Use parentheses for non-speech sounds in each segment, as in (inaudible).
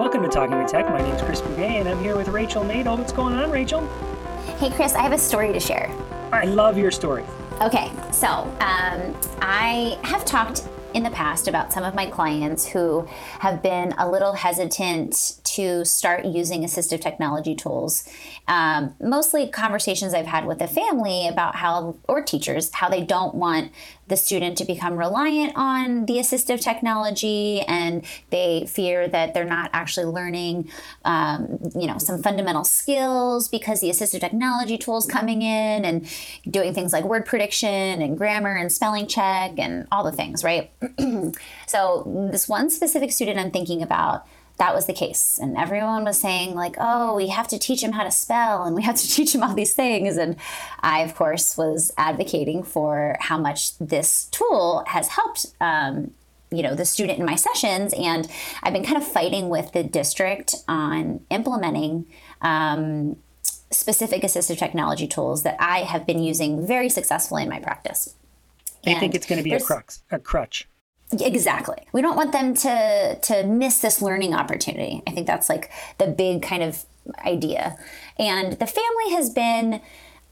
Welcome to Talking with Tech. My name is Chris Bugaj, and I'm here with Rachel Nadel. What's going on, Rachel? Hey, Chris, I have a story to share. I love your story. Okay, so um, I have talked in the past about some of my clients who have been a little hesitant to start using assistive technology tools. Um, mostly conversations I've had with the family about how, or teachers, how they don't want the student to become reliant on the assistive technology and they fear that they're not actually learning um, you know some fundamental skills because the assistive technology tools coming in and doing things like word prediction and grammar and spelling check and all the things right (clears throat) so this one specific student i'm thinking about that was the case. And everyone was saying, like, oh, we have to teach him how to spell and we have to (laughs) teach him all these things. And I, of course, was advocating for how much this tool has helped. Um, you know the student in my sessions and i've been kind of fighting with the district on implementing um, specific assistive technology tools that i have been using very successfully in my practice I think it's going to be a crux, a crutch. Exactly. We don't want them to to miss this learning opportunity. I think that's like the big kind of idea. And the family has been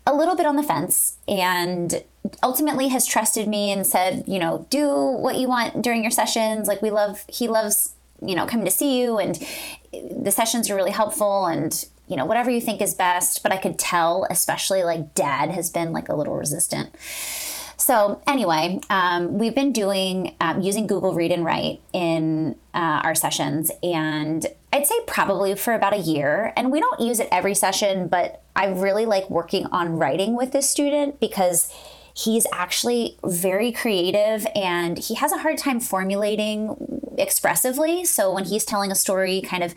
a little bit on the fence and ultimately has trusted me and said, you know, do what you want during your sessions. Like we love he loves, you know, coming to see you and the sessions are really helpful and you know, whatever you think is best, but I could tell especially like dad has been like a little resistant. So anyway, um, we've been doing um, using Google Read and Write in uh, our sessions, and I'd say probably for about a year. And we don't use it every session, but I really like working on writing with this student because he's actually very creative and he has a hard time formulating expressively. So when he's telling a story, kind of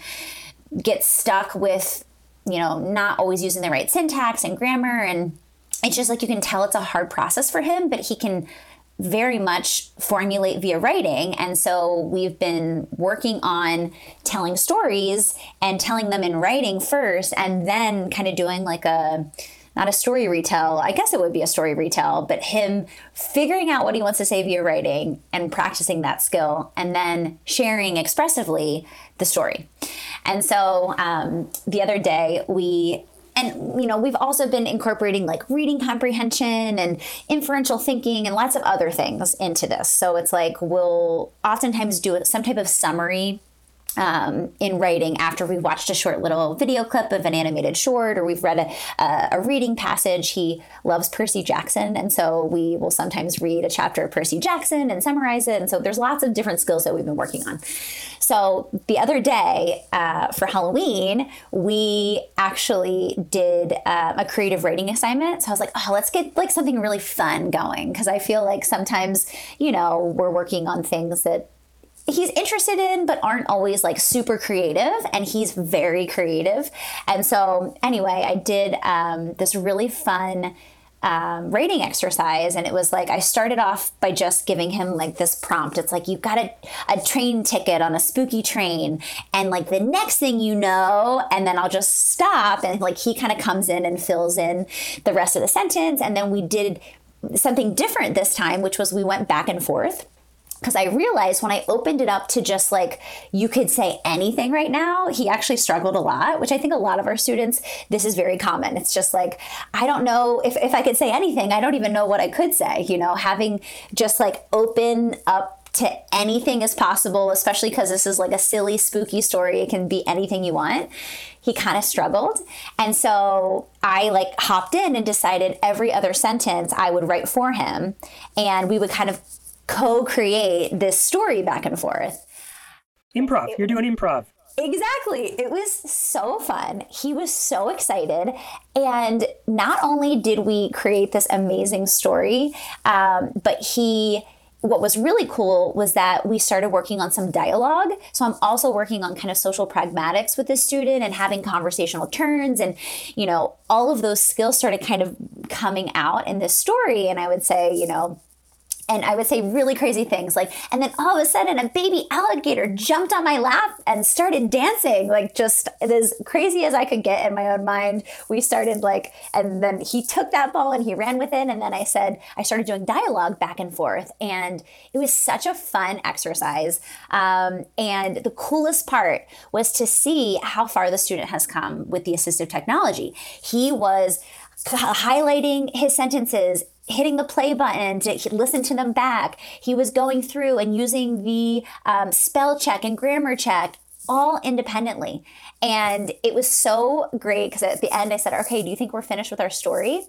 gets stuck with you know not always using the right syntax and grammar and it's just like you can tell it's a hard process for him, but he can very much formulate via writing. And so we've been working on telling stories and telling them in writing first, and then kind of doing like a not a story retell. I guess it would be a story retell, but him figuring out what he wants to say via writing and practicing that skill and then sharing expressively the story. And so um, the other day, we and you know we've also been incorporating like reading comprehension and inferential thinking and lots of other things into this so it's like we'll oftentimes do some type of summary um, in writing after we've watched a short little video clip of an animated short or we've read a, a, a, reading passage. He loves Percy Jackson, and so we will sometimes read a chapter of Percy Jackson and summarize it. And so there's lots of different skills that we've been working on. So the other day uh, for Halloween, we actually did uh, a creative writing assignment. So I was like, oh, let's get like something really fun going because I feel like sometimes, you know, we're working on things that he's interested in but aren't always like super creative and he's very creative and so anyway i did um, this really fun um, rating exercise. And it was like i started off by just giving him like this prompt. It's like you got a, a train ticket on a spooky train. And like the next thing you know and then i'll just stop. And like he kind of comes in and fills in the rest of the sentence. And then we did something different this time which was we went back and forth because I realized when I opened it up to just like you could say anything right now, he actually struggled a lot, which I think a lot of our students, this is very common. It's just like, I don't know if, if I could say anything, I don't even know what I could say, you know, having just like open up to anything is possible, especially because this is like a silly, spooky story. It can be anything you want. He kind of struggled. And so I like hopped in and decided every other sentence I would write for him. And we would kind of co-create this story back and forth. Improv. You're doing improv. Exactly. It was so fun. He was so excited. And not only did we create this amazing story, um, but he what was really cool was that we started working on some dialogue. So I'm also working on kind of social pragmatics with the student and having conversational turns and you know all of those skills started kind of coming out in this story and I would say, you know, and I would say really crazy things like, and then all of a sudden a baby alligator jumped on my lap and started dancing, like just as crazy as I could get in my own mind. We started like, and then he took that ball and he ran with it. And then I said, I started doing dialogue back and forth. And it was such a fun exercise. Um, and the coolest part was to see how far the student has come with the assistive technology. He was highlighting his sentences hitting the play button to listen to them back. He was going through and using the um, spell check and grammar check all independently. And it was so great because at the end I said, Okay, do you think we're finished with our story?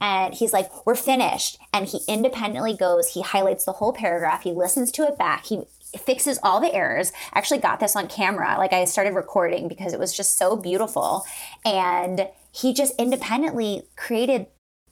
And he's like, We're finished. And he independently goes, he highlights the whole paragraph, he listens to it back, he fixes all the errors. I actually, got this on camera. Like I started recording because it was just so beautiful. And he just independently created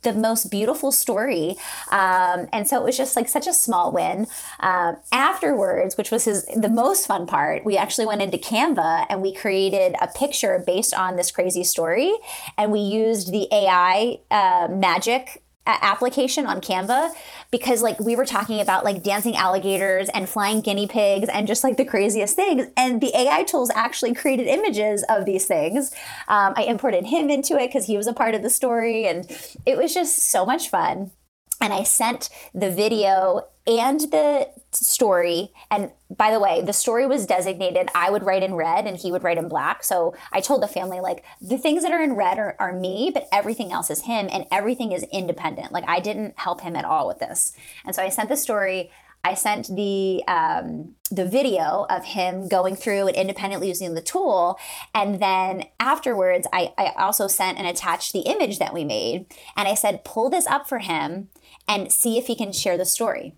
the most beautiful story. Um, and so it was just like such a small win. Um, afterwards, which was his the most fun part, we actually went into Canva and we created a picture based on this crazy story, and we used the AI uh, magic application on Canva because like we were talking about like dancing alligators and flying guinea pigs and just like the craziest things and the AI tools actually created images of these things. Um, I imported him into it because he was a part of the story and it was just so much fun and I sent the video and the story. And by the way, the story was designated I would write in red and he would write in black. So I told the family, like, the things that are in red are, are me, but everything else is him and everything is independent. Like, I didn't help him at all with this. And so I sent the story. I sent the um, the video of him going through and independently using the tool, and then afterwards, I, I also sent and attached the image that we made, and I said, pull this up for him and see if he can share the story.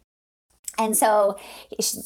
And so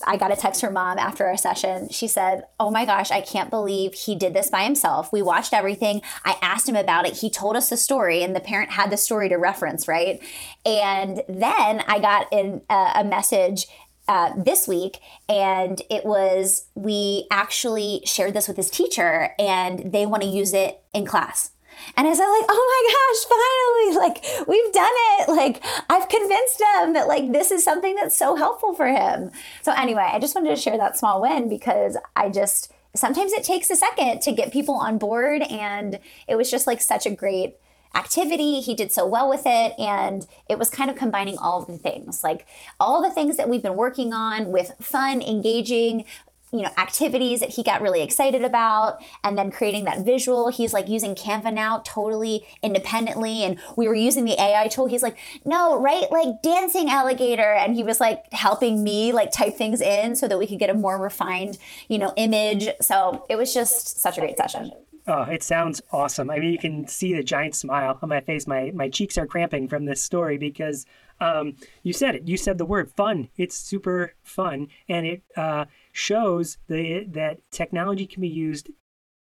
I got a text from mom after our session. She said, Oh my gosh, I can't believe he did this by himself. We watched everything. I asked him about it. He told us the story, and the parent had the story to reference, right? And then I got in a, a message uh, this week, and it was we actually shared this with his teacher, and they want to use it in class. And I said, like, oh my gosh, finally, like we've done it. Like I've convinced him that like this is something that's so helpful for him. So anyway, I just wanted to share that small win because I just sometimes it takes a second to get people on board. And it was just like such a great activity. He did so well with it. And it was kind of combining all the things, like all the things that we've been working on with fun, engaging, you know activities that he got really excited about and then creating that visual. He's like using canva now totally independently and we were using the ai tool. He's like no right like dancing alligator. And he was like helping me like type things in so that we could get a more refined you know image. So it was just such a great session Oh, it sounds awesome. I mean, you can see the giant smile on my face. My my cheeks are cramping from this story because um, you said it. You said the word fun. It's super fun, and it uh, shows the, that technology can be used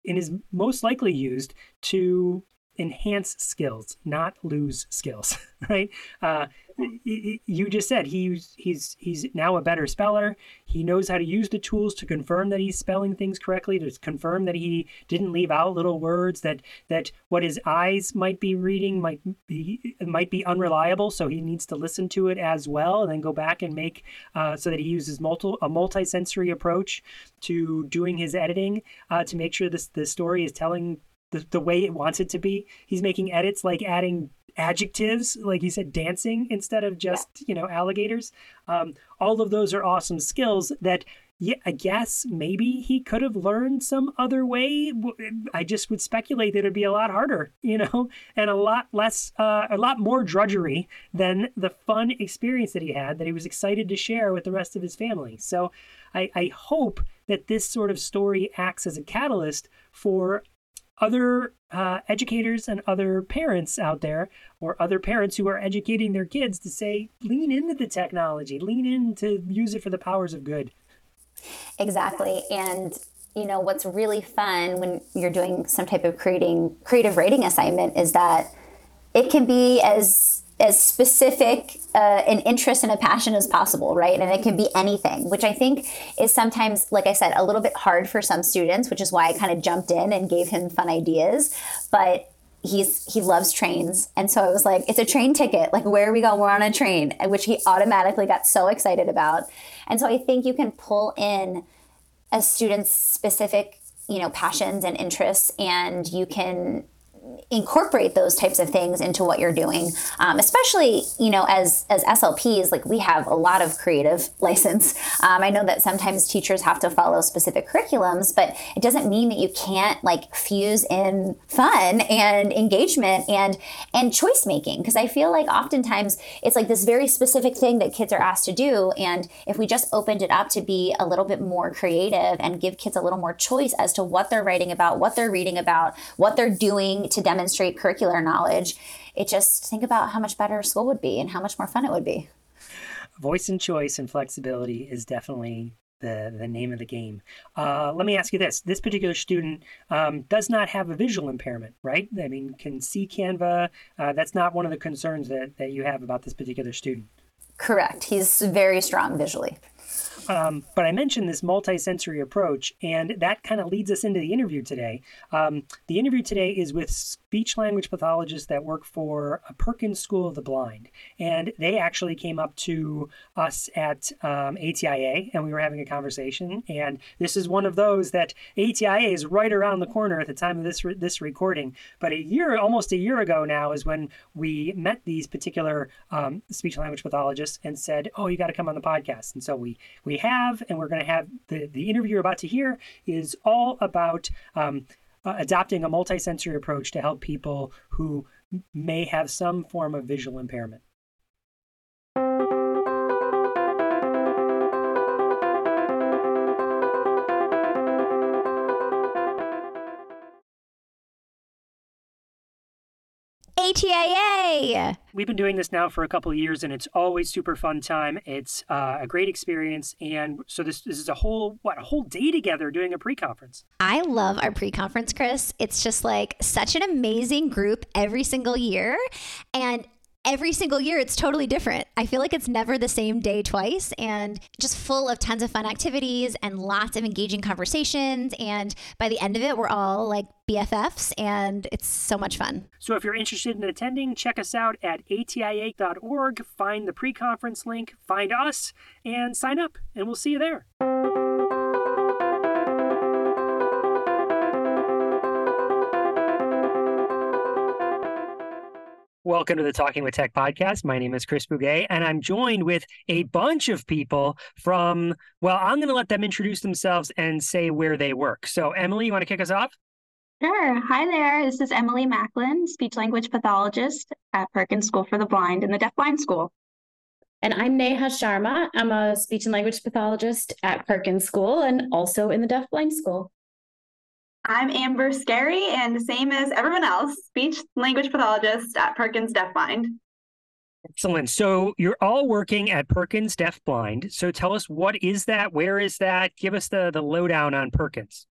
and is most likely used to enhance skills, not lose skills, (laughs) right? Uh, you just said he's he's he's now a better speller. He knows how to use the tools to confirm that he's spelling things correctly, to confirm that he didn't leave out little words that that what his eyes might be reading might be might be unreliable. So he needs to listen to it as well, and then go back and make uh, so that he uses multi a multi-sensory approach to doing his editing uh, to make sure this the story is telling the, the way it wants it to be. He's making edits like adding adjectives, like you said, dancing instead of just, yeah. you know, alligators. Um, all of those are awesome skills that yeah, I guess maybe he could have learned some other way. I just would speculate that it'd be a lot harder, you know, (laughs) and a lot less, uh, a lot more drudgery than the fun experience that he had that he was excited to share with the rest of his family. So I, I hope that this sort of story acts as a catalyst for other uh, educators and other parents out there, or other parents who are educating their kids to say, lean into the technology, lean in to use it for the powers of good. Exactly. And you know what's really fun when you're doing some type of creating creative writing assignment is that it can be as as specific uh, an interest and a passion as possible, right? And it can be anything, which I think is sometimes, like I said, a little bit hard for some students, which is why I kind of jumped in and gave him fun ideas. But he's he loves trains and so i was like it's a train ticket like where are we going we're on a train which he automatically got so excited about and so i think you can pull in a student's specific you know passions and interests and you can incorporate those types of things into what you're doing. Um, especially you know as as slps like we have a lot of creative (laughs) license. Um, i know that sometimes teachers have to follow specific curriculums but it doesn't mean that you can't like fuse in fun and engagement and and choice making. Because i feel like oftentimes it's like this very specific thing that kids are asked to do and if we just opened it up to be a little bit more creative and give kids a little more choice as to what they're writing about what they're reading about what they're doing to demonstrate curricular knowledge, it just think about how much better school would be and how much more fun it would be. Voice and choice and flexibility is definitely the, the name of the game. Uh, let me ask you this: This particular student um, does not have a visual impairment, right? I mean, can see Canva. Uh, that's not one of the concerns that, that you have about this particular student. Correct. He's very strong visually. Um, but I mentioned this multisensory approach, and that kind of leads us into the interview today. Um, the interview today is with speech language pathologists that work for a Perkins School of the Blind, and they actually came up to us at um, ATIA, and we were having a conversation. And this is one of those that ATIA is right around the corner at the time of this re- this recording. But a year, almost a year ago now, is when we met these particular um, speech language pathologists and said, "Oh, you got to come on the podcast." And so we we we have, and we're going to have the, the interview you're about to hear is all about um, uh, adopting a multisensory approach to help people who may have some form of visual impairment. ATIA. We've been doing this now for a couple of years, and it's always super fun time. It's uh, a great experience, and so this, this is a whole what a whole day together doing a pre-conference. I love our pre-conference, Chris. It's just like such an amazing group every single year, and every single year it's totally different. I feel like it's never the same day twice and just full of tons of fun activities and lots of engaging conversations. And by the end of it, we're all like BFFs and it's so much fun. So if you're interested in attending, check us out at atia.org, find the pre conference link, find us, and sign up, and we'll see you there. Welcome to the Talking with Tech podcast. My name is Chris Bugaj, and I'm joined with a bunch of people from, well, I'm going to let them introduce themselves and say where they work. So, Emily, you want to kick us off? Sure. Hi there. This is Emily Macklin, speech language pathologist at Perkins School for the Blind and the Deafblind School. And I'm Neha Sharma. I'm a speech and language pathologist at Perkins School and also in the Deafblind School. I'm Amber Skerry, and same as everyone else, speech language pathologist at Perkins Deafblind. Excellent. So you're all working at Perkins Deafblind. So tell us what is that? Where is that? Give us the the lowdown on Perkins.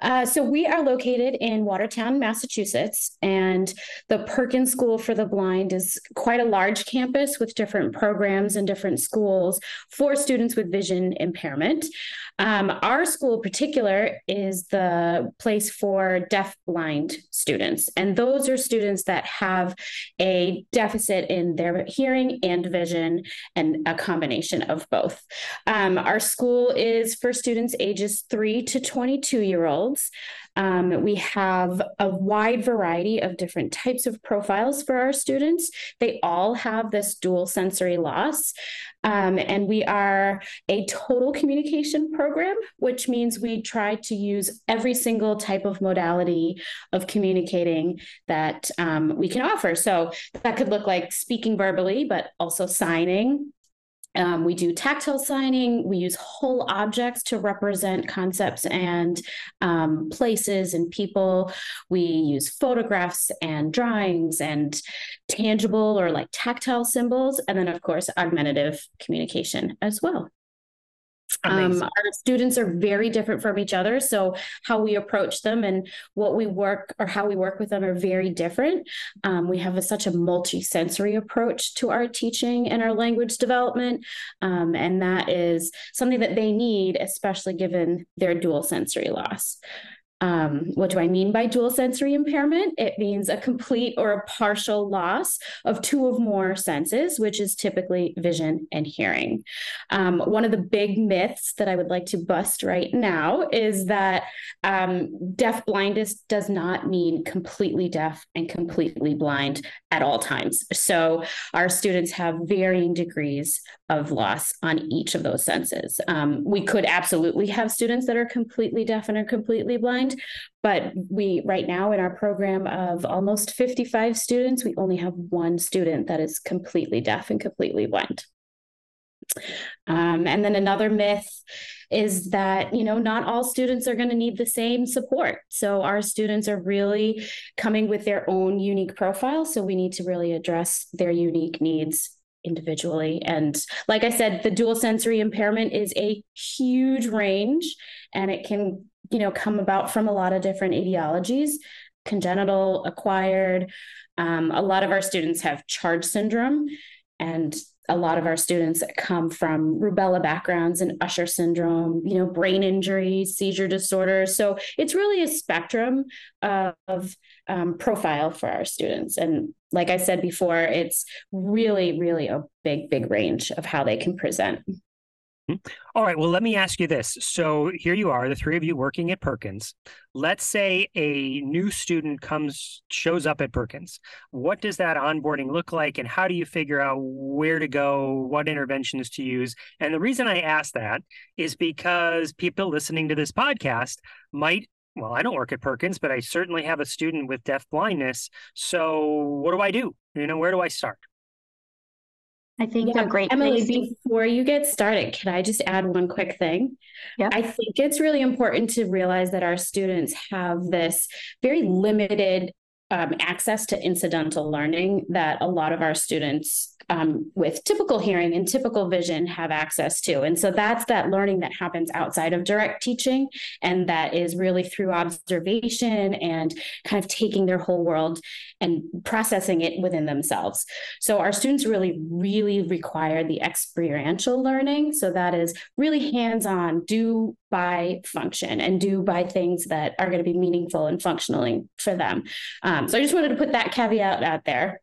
Uh, so we are located in Watertown, Massachusetts, and the Perkins School for the Blind is quite a large campus with different programs and different schools for students with vision impairment. Um, our school, in particular, is the place for deaf blind students, and those are students that have a deficit in their hearing and vision, and a combination of both. Um, our school is for students ages three to 22 year olds. Um, we have a wide variety of different types of profiles for our students. They all have this dual sensory loss. Um, and we are a total communication program, which means we try to use every single type of modality of communicating that um, we can offer. So that could look like speaking verbally, but also signing, um, we do tactile signing. We use whole objects to represent concepts and um, places and people. We use photographs and drawings and tangible or like tactile symbols. And then, of course, augmentative communication as well. Um, our students are very different from each other. So how we approach them and what we work or how we work with them are very different. Um, we have a, such a multi-sensory approach to our teaching and our language development. Um, and that is something that they need, especially given their dual sensory loss. Um, what do I mean by dual sensory impairment? It means a complete or a partial loss of two or more senses, which is typically vision and hearing. Um, one of the big myths that I would like to bust right now is that um, deaf blindness does not mean completely deaf and completely blind at all times. So our students have varying degrees of loss on each of those senses. Um, we could absolutely have students that are completely deaf and are completely blind, but we right now in our program of almost 55 students, we only have one student that is completely deaf and completely blind. Um, and then another myth is that you know not all students are going to need the same support so our students are really coming with their own unique profile so we need to really address their unique needs individually. And like I said, the dual sensory impairment is a huge range and it can, you know, come about from a lot of different etiologies, congenital, acquired. Um, a lot of our students have CHARGE syndrome and a lot of our students come from rubella backgrounds and Usher syndrome, you know, brain injuries, seizure disorders. So it's really a spectrum of um, profile for our students. And like I said before, it's really, really a big, big range of how they can present. Mm-hmm. All right. Well, let me ask you this. So here you are, the three of you working at Perkins. Let's say a new student comes, shows up at Perkins. What does that onboarding look like, and how do you figure out where to go, what interventions to use? And the reason I ask that is because people listening to this podcast might well, I don't work at Perkins, but I certainly have a student with deaf blindness. So what do I do? You know, where do I start? I think yeah, a great Emily, before you get started, can I just add one quick thing? Yeah. I think it's really important to realize that our students have this very limited um, access to incidental learning that a lot of our students um, with typical hearing and typical vision have access to. And so that's that learning that happens outside of direct teaching and that is really through observation and kind of taking their whole world and processing it within themselves. So our students really, really require the experiential learning. So that is really hands on, do by function and do by things that are going to be meaningful and functionally for them. Um, so I just wanted to put that caveat out there.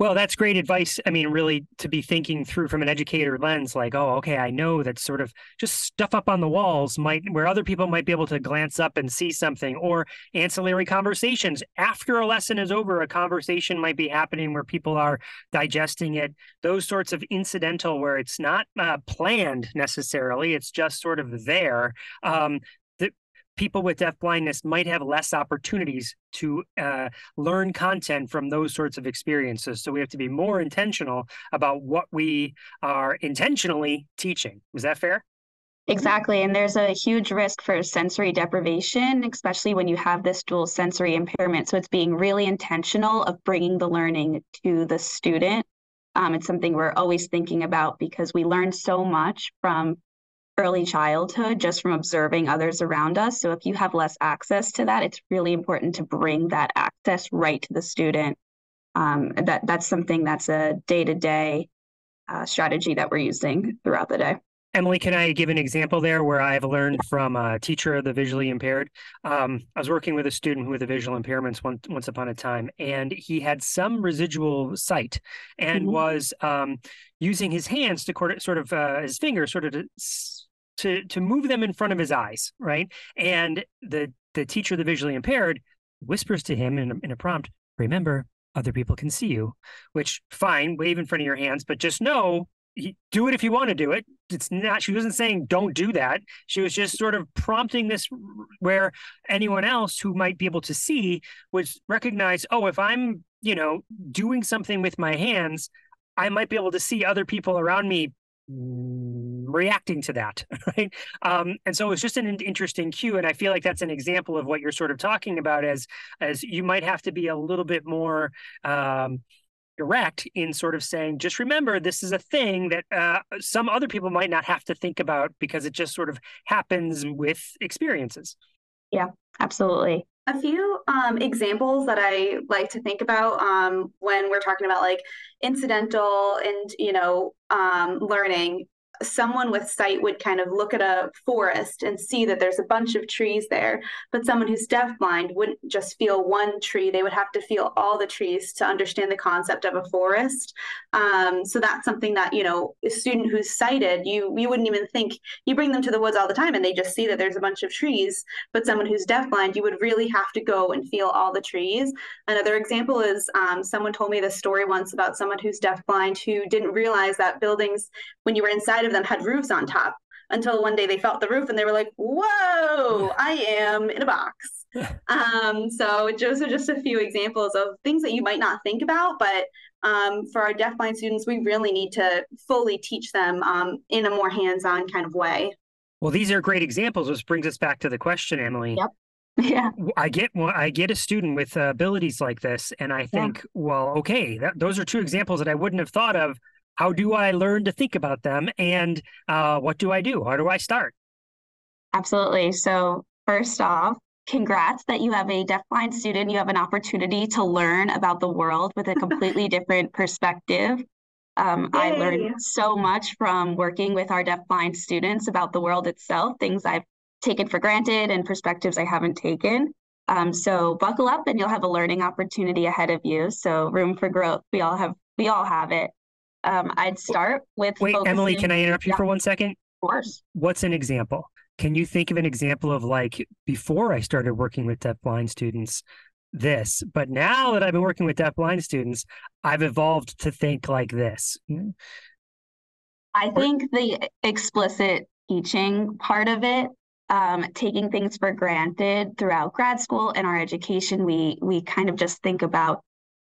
Well, that's great advice. I mean, really to be thinking through from an educator lens, like, oh, okay, I know that sort of just stuff up on the walls might where other people might be able to glance up and see something, or ancillary conversations. After a lesson is over, a conversation might be happening where people are digesting it. Those sorts of incidental where it's not uh, planned necessarily, it's just sort of there. Um, people with deaf blindness might have less opportunities to uh, learn content from those sorts of experiences. So we have to be more intentional about what we are intentionally teaching. Is that fair? Exactly. And there's a huge risk for sensory deprivation, especially when you have this dual sensory impairment. So it's being really intentional of bringing the learning to the student. Um, it's something we're always thinking about because we learn so much from early childhood just from observing others around us. So if you have less access to that, it's really important to bring that access right to the student. Um, that that's something that's a day to day strategy that we're using throughout the day. Emily, can I give an example there where I've learned from a teacher of the visually impaired? Um, I was working with a student with a visual impairments once, once upon a time, and he had some residual sight and mm-hmm. was um, using his hands to sort of uh, his fingers sort of to to move them in front of his eyes, right? And the the teacher, the visually impaired, whispers to him in a, in a prompt, "Remember, other people can see you." Which fine, wave in front of your hands, but just know do it if you want to do it. It's not, she wasn't saying don't do that. She was just sort of prompting this where anyone else who might be able to see would recognize, oh, if I'm, you know, doing something with my hands, I might be able to see other people around me reacting to that (laughs) right? Um, and so it's just an interesting cue and i feel like that's an example of what you're sort of talking about as as you might have to be a little bit more um, direct in sort of saying just remember this is a thing that uh, some other people might not have to think about because it just sort of happens with experiences yeah absolutely. A few um, examples that I like to think about um, when we're talking about like incidental and you know um, learning someone with sight would kind of look at a forest and see that there's a bunch of trees there, but someone who's deafblind wouldn't just feel one tree. They would have to feel all the trees to understand the concept of a forest. Um, so that's something that, you know, a student who's sighted, you you wouldn't even think you bring them to the woods all the time and they just see that there's a bunch of trees, but someone who's deafblind, you would really have to go and feel all the trees. Another example is um, someone told me this story once about someone who's deafblind who didn't realize that buildings, when you were inside of them, had roofs on top until one day they felt the roof and they were like, whoa, I am in a box. um, so those are just a few examples of things that you might not think about, but um, for our deafblind students, we really need to fully teach them um, in a more hands-on kind of way. Well, these are great examples, which brings us back to the question, Emily. Yep. (laughs) Yeah. I get I get a student with uh, abilities like this, and I think, yeah. well, okay, that, those are two examples that I wouldn't have thought of. How do I learn to think about them, and uh, what do I do? How do I start? Absolutely. So first off, congrats that you have a deafblind student. You have an opportunity to learn about the world with a completely (laughs) different perspective. Um, I learned so much from working with our deafblind students about the world itself, things I've taken for granted and perspectives I haven't taken. Um, so buckle up and you'll have a learning opportunity ahead of you. So room for growth. We all have we all have it. Um, I'd start with Wait, focusing... Emily, can I interrupt you yeah. for one second? Of course. What's an example? Can you think of an example of like before I started working with deafblind students, this, but now that I've been working with deafblind students, I've evolved to think like this? I think the explicit teaching part of it um, taking things for granted throughout grad school and our education. We we kind of just think about,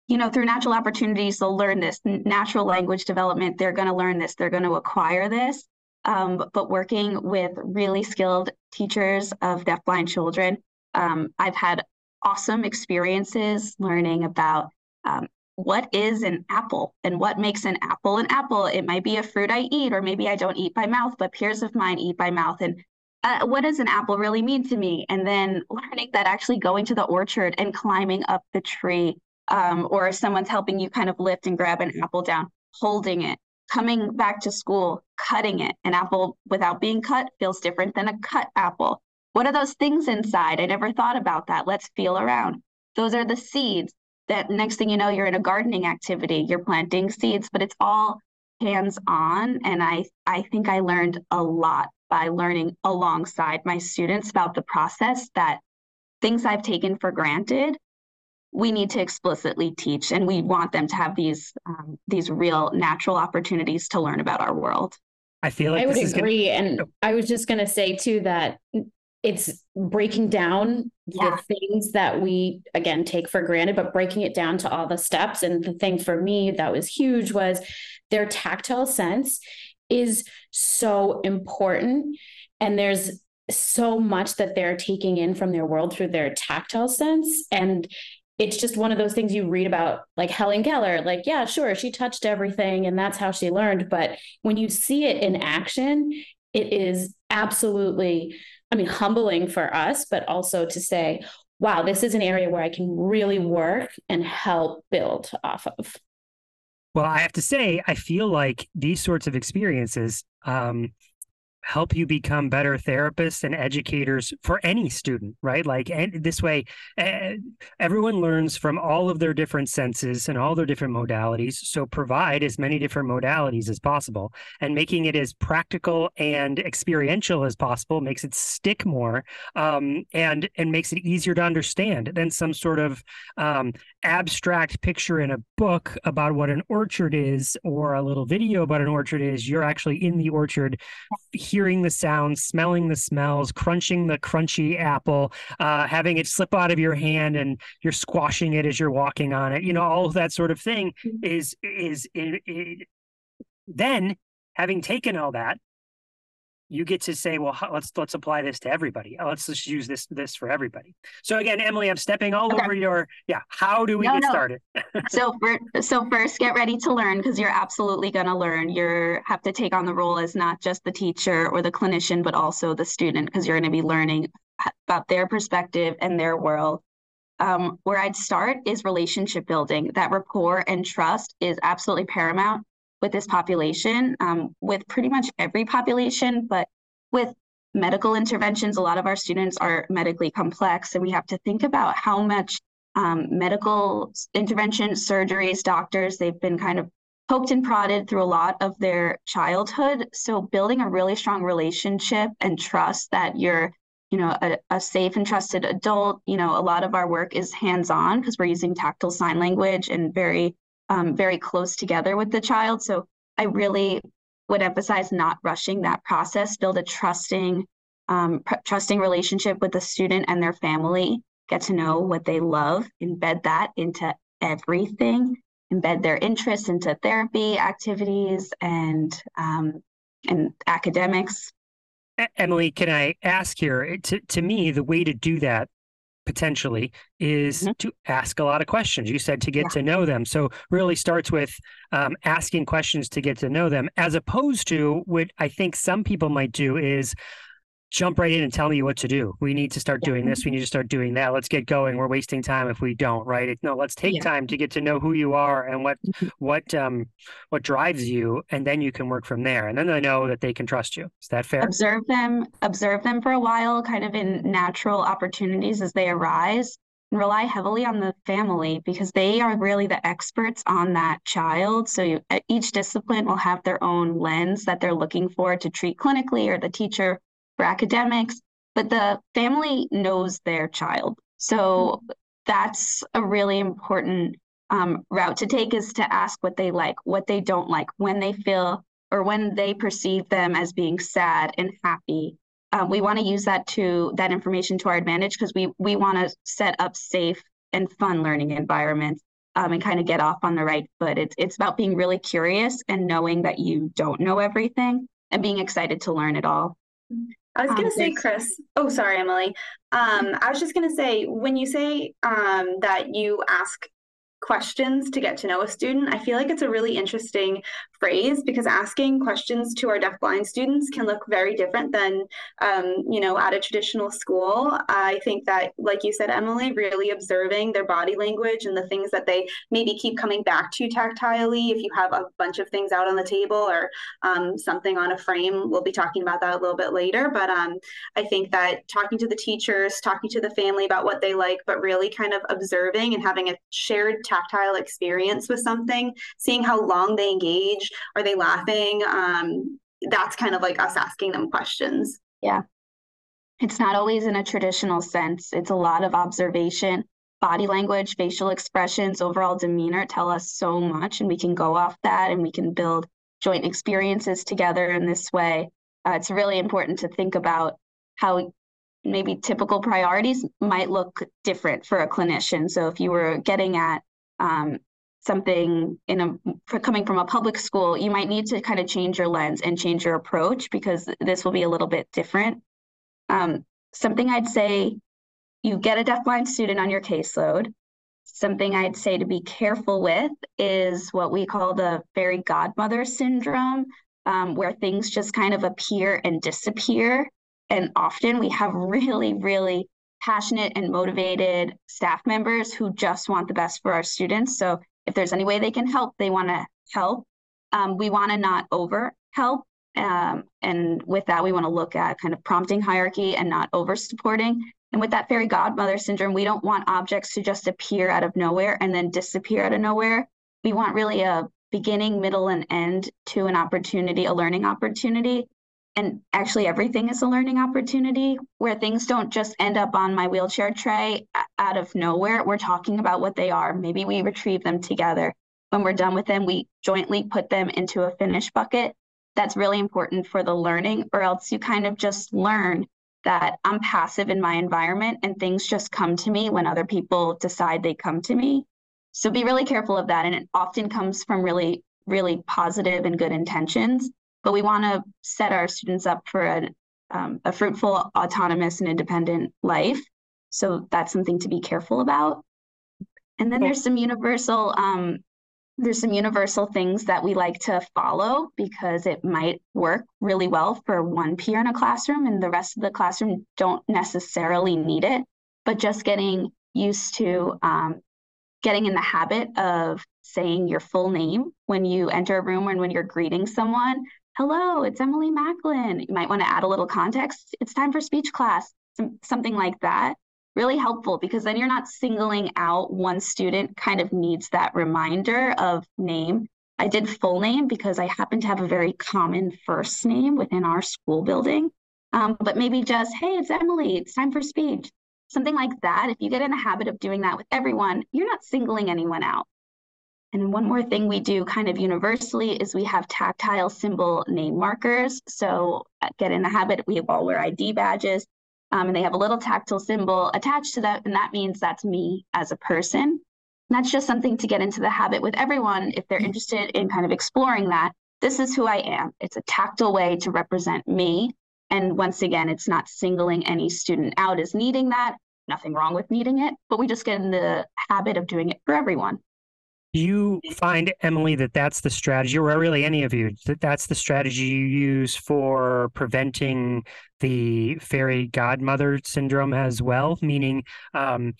you know, through natural opportunities, they'll learn this natural language development. They're going to learn this. They're going to acquire this. Um, but, working with really skilled teachers of deafblind children, um, I've had awesome experiences learning about um, what is an apple and what makes an apple an apple. It might be a fruit I eat, or maybe I don't eat by mouth, but peers of mine eat by mouth. And uh, what does an apple really mean to me? And then learning that actually going to the orchard and climbing up the tree, um, or if someone's helping you kind of lift and grab an apple down, holding it, coming back to school, cutting it. An apple without being cut feels different than a cut apple. What are those things inside? I never thought about that. Let's feel around. Those are the seeds that next thing you know, you're in a gardening activity, you're planting seeds, but it's all hands on. And I, I think I learned a lot by learning alongside my students about the process that things I've taken for granted we need to explicitly teach and we want them to have these um, these real natural opportunities to learn about our world i feel like i would agree gonna... and i was just going to say too that it's breaking down yeah. the things that we again take for granted but breaking it down to all the steps and the thing for me that was huge was their tactile sense is so important. And there's so much that they're taking in from their world through their tactile sense. And it's just one of those things you read about, like Helen Keller, like, yeah, sure, she touched everything and that's how she learned. But when you see it in action, it is absolutely, I mean, humbling for us, but also to say, wow, this is an area where I can really work and help build off of. Well, I have to say, I feel like these sorts of experiences um, help you become better therapists and educators for any student, right? Like, and this way, everyone learns from all of their different senses and all their different modalities. So, provide as many different modalities as possible, and making it as practical and experiential as possible makes it stick more, um, and and makes it easier to understand than some sort of um, abstract picture in a book about what an orchard is or a little video about an orchard is. You're actually in the orchard hearing the sounds, smelling the smells, crunching the crunchy apple, uh, having it slip out of your hand, and you're squashing it as you're walking on it. You know, all of that sort of thing mm-hmm. is is it, it, then having taken all that you get to say, well, let's let's apply this to everybody. Uh, let's just use this this for everybody. So again, Emily, I'm stepping all okay. over your yeah. How do we no, get no. started? (laughs) so for, so first, get ready to learn because you're absolutely going to learn. You have to take on the role as not just the teacher or the clinician, but also the student because you're going to be learning about their perspective and their world. Um, where I'd start is relationship building. That rapport and trust is absolutely paramount with this population, um, with pretty much every population, but with medical interventions, a lot of our students are medically complex, and we have to think about how much um, medical intervention, surgeries, doctors, they've been kind of poked and prodded through a lot of their childhood. So building a really strong relationship and trust that you're, you know, a, a safe and trusted adult. You know, a lot of our work is hands-on because we're using tactile sign language and very, um, very close together with the child. So I really would emphasize not rushing that process. Build a trusting, um, pr- trusting relationship with the student and their family. Get to know what they love. Embed that into everything embed their interests into therapy activities and um, and academics. Emily, can I ask here? To to me, the way to do that potentially is mm-hmm. to ask a lot of questions. You said to get yeah. to know them, so really starts with um, asking questions to get to know them, as opposed to what I think some people might do is jump right in and tell me what to do. We need to start doing this. We need to start doing that. Let's get going. We're wasting time if we don't, right? It, no, let's take yeah. time to get to know who you are and what mm-hmm. what um what drives you, and then you can work from there. And then they know that they can trust you. Is that fair? Observe them, observe them for a while, kind of in natural opportunities as they arise. And rely heavily on the family because they are really the experts on that child. So you, each discipline will have their own lens that they're looking for to treat clinically, or the teacher for academics, but the family knows their child. So that's a really important um, route to take is to ask what they like, what they don't like, when they feel or when they perceive them as being sad and happy. Uh, we want to use that to that information to our advantage because we we want to set up safe and fun learning environments um, and kind of get off on the right foot. It's it's about being really curious and knowing that you don't know everything and being excited to learn it all. I was going to say, Chris. Oh, sorry, Emily. Um, I was just going to say, when you say um, that you ask questions to get to know a student, I feel like it's a really interesting phrase because asking questions to our deafblind students can look very different than, um, you know, at a traditional school. I think that, like you said, Emily, really observing their body language and the things that they maybe keep coming back to tactilely. If you have a bunch of things out on the table or um, something on a frame, we'll be talking about that a little bit later. But um, I think that talking to the teachers, talking to the family about what they like, but really kind of observing and having a shared tactile experience with something, seeing how long they engage are they laughing? Um, that's kind of like us asking them questions. Yeah. It's not always in a traditional sense. It's a lot of observation, body language, facial expressions, overall demeanor tell us so much, and we can go off that and we can build joint experiences together in this way. Uh, it's really important to think about how maybe typical priorities might look different for a clinician. So if you were getting at um, something in a coming from a public school, you might need to kind of change your lens and change your approach because this will be a little bit different. Um, something I'd say you get a deafblind student on your caseload. Something I'd say to be careful with is what we call the fairy godmother syndrome, um, where things just kind of appear and disappear. And often we have (laughs) really, really passionate and motivated staff members who just want the best for our students. So if there's any way they can help, they want to help. Um, we want to not over help. Um, and with that, we want to look at kind of prompting hierarchy and not over supporting. And with that fairy godmother syndrome, we don't want objects to just appear out of nowhere and then disappear out of nowhere. We want really a beginning, middle, and end to an opportunity, a learning opportunity and actually everything is a learning opportunity where things don't just end up on my wheelchair tray out of nowhere. We're talking about what they are. Maybe we retrieve them together. When we're done with them we jointly put them into a finish bucket. That's really important for the learning or else you kind of just learn that i'm passive in my environment and things just come to me when other people decide they come to me. So be really careful of that and it often comes from really really positive and good intentions but we want to set our students up for a, um, a fruitful, autonomous, and independent life. So that's something to be careful about. And then there's some universal um, there's some universal things that we like to follow because it might work really well for one peer in a classroom and the rest of the classroom don't necessarily need it but just getting used to um, getting in the habit of saying your full name when you enter a room and when you're greeting someone. Hello, it's Emily Macklin. You might want to add a little context. It's time for speech class, something like that. Really helpful because then you're not singling out one student, kind of needs that reminder of name. I did full name because I happen to have a very common first name within our school building. Um, but maybe just, hey, it's Emily, it's time for speech. Something like that. If you get in the habit of doing that with everyone, you're not singling anyone out. And one more thing we do kind of universally is we have tactile symbol name markers. So uh, get in the habit, we all wear ID badges um, and they have a little tactile symbol attached to that. And that means that's me as a person. And that's just something to get into the habit with everyone if they're interested in kind of exploring that. This is who I am. It's a tactile way to represent me. And once again, it's not singling any student out as needing that. Nothing wrong with needing it, but we just get in the habit of doing it for everyone. You find, Emily, that that's the strategy, or really any of you, that that's the strategy you use for preventing the fairy godmother syndrome as well? Meaning, um,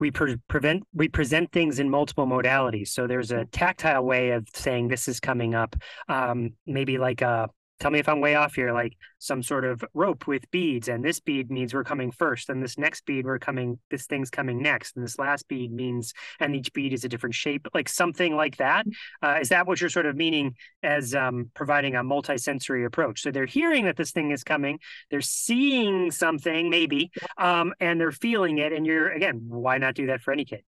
we pre- prevent we present things in multiple modalities. So there's a tactile way of saying this is coming up, um, maybe like a tell me if I'm way off here, like some sort of rope with beads, and this bead means we're coming first, and this next bead we're coming, this thing's coming next, and this last bead means, and each bead is a different shape, like something like that. Uh, is that what you're sort of meaning as um, providing a multi-sensory approach? So they're hearing that this thing is coming, they're seeing something maybe, um, and they're feeling it, and you're again, why not do that for any kid?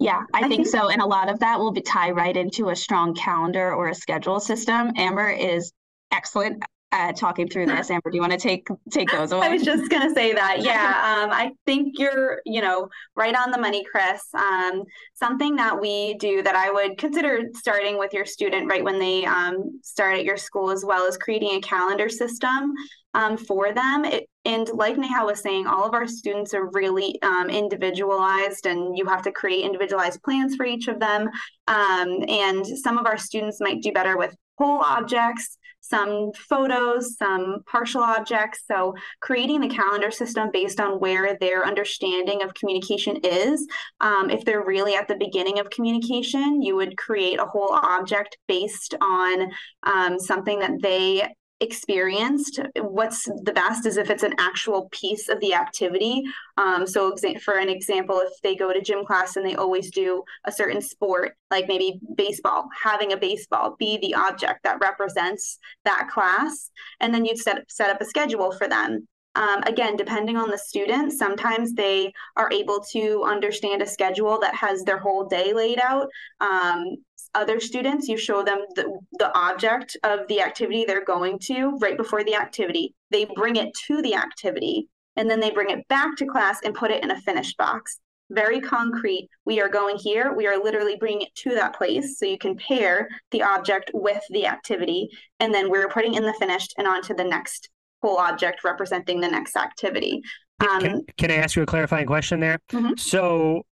Yeah, I, I think, think, so. And a lot of that will be tie right into a strong calendar or a schedule system. Amber is excellent at talking through this. Amber, do you want to take take those away? (laughs) I was just gonna say that. Yeah, um, I think you're, you know, right on the money, Chris. Um, something that we do that I would consider starting with your student right when they um, start at your school, as well as creating a calendar system um, for them. It, and like Neha was saying, all of our students are really um, individualized, and you have to create individualized plans for each of them. Um, and some of our students might do better with whole objects some photos, some partial objects. So creating the calendar system based on where their understanding of communication is. Um, if they're really at the beginning of communication, you would create a whole object based on um, something that they experienced what's the best is if it's an actual piece of the activity um, so for an example if they go to gym class and they always do a certain sport like maybe baseball having a baseball be the object that represents that class and then you'd set, set up a schedule for them um, again, depending on the student, sometimes they are able to understand a schedule that has their whole day laid out. Um, other students, you show them the, the object of the activity they're going to right before the activity. They bring it to the activity and then they bring it back to class and put it in a finished box. Very concrete. We are going here. We are literally bringing it to that place. So you can pair the object with the activity. And then we're putting in the finished and onto the next whole object representing the next activity. Um, can, can, I ask you a clarifying question there? Mm-hmm. So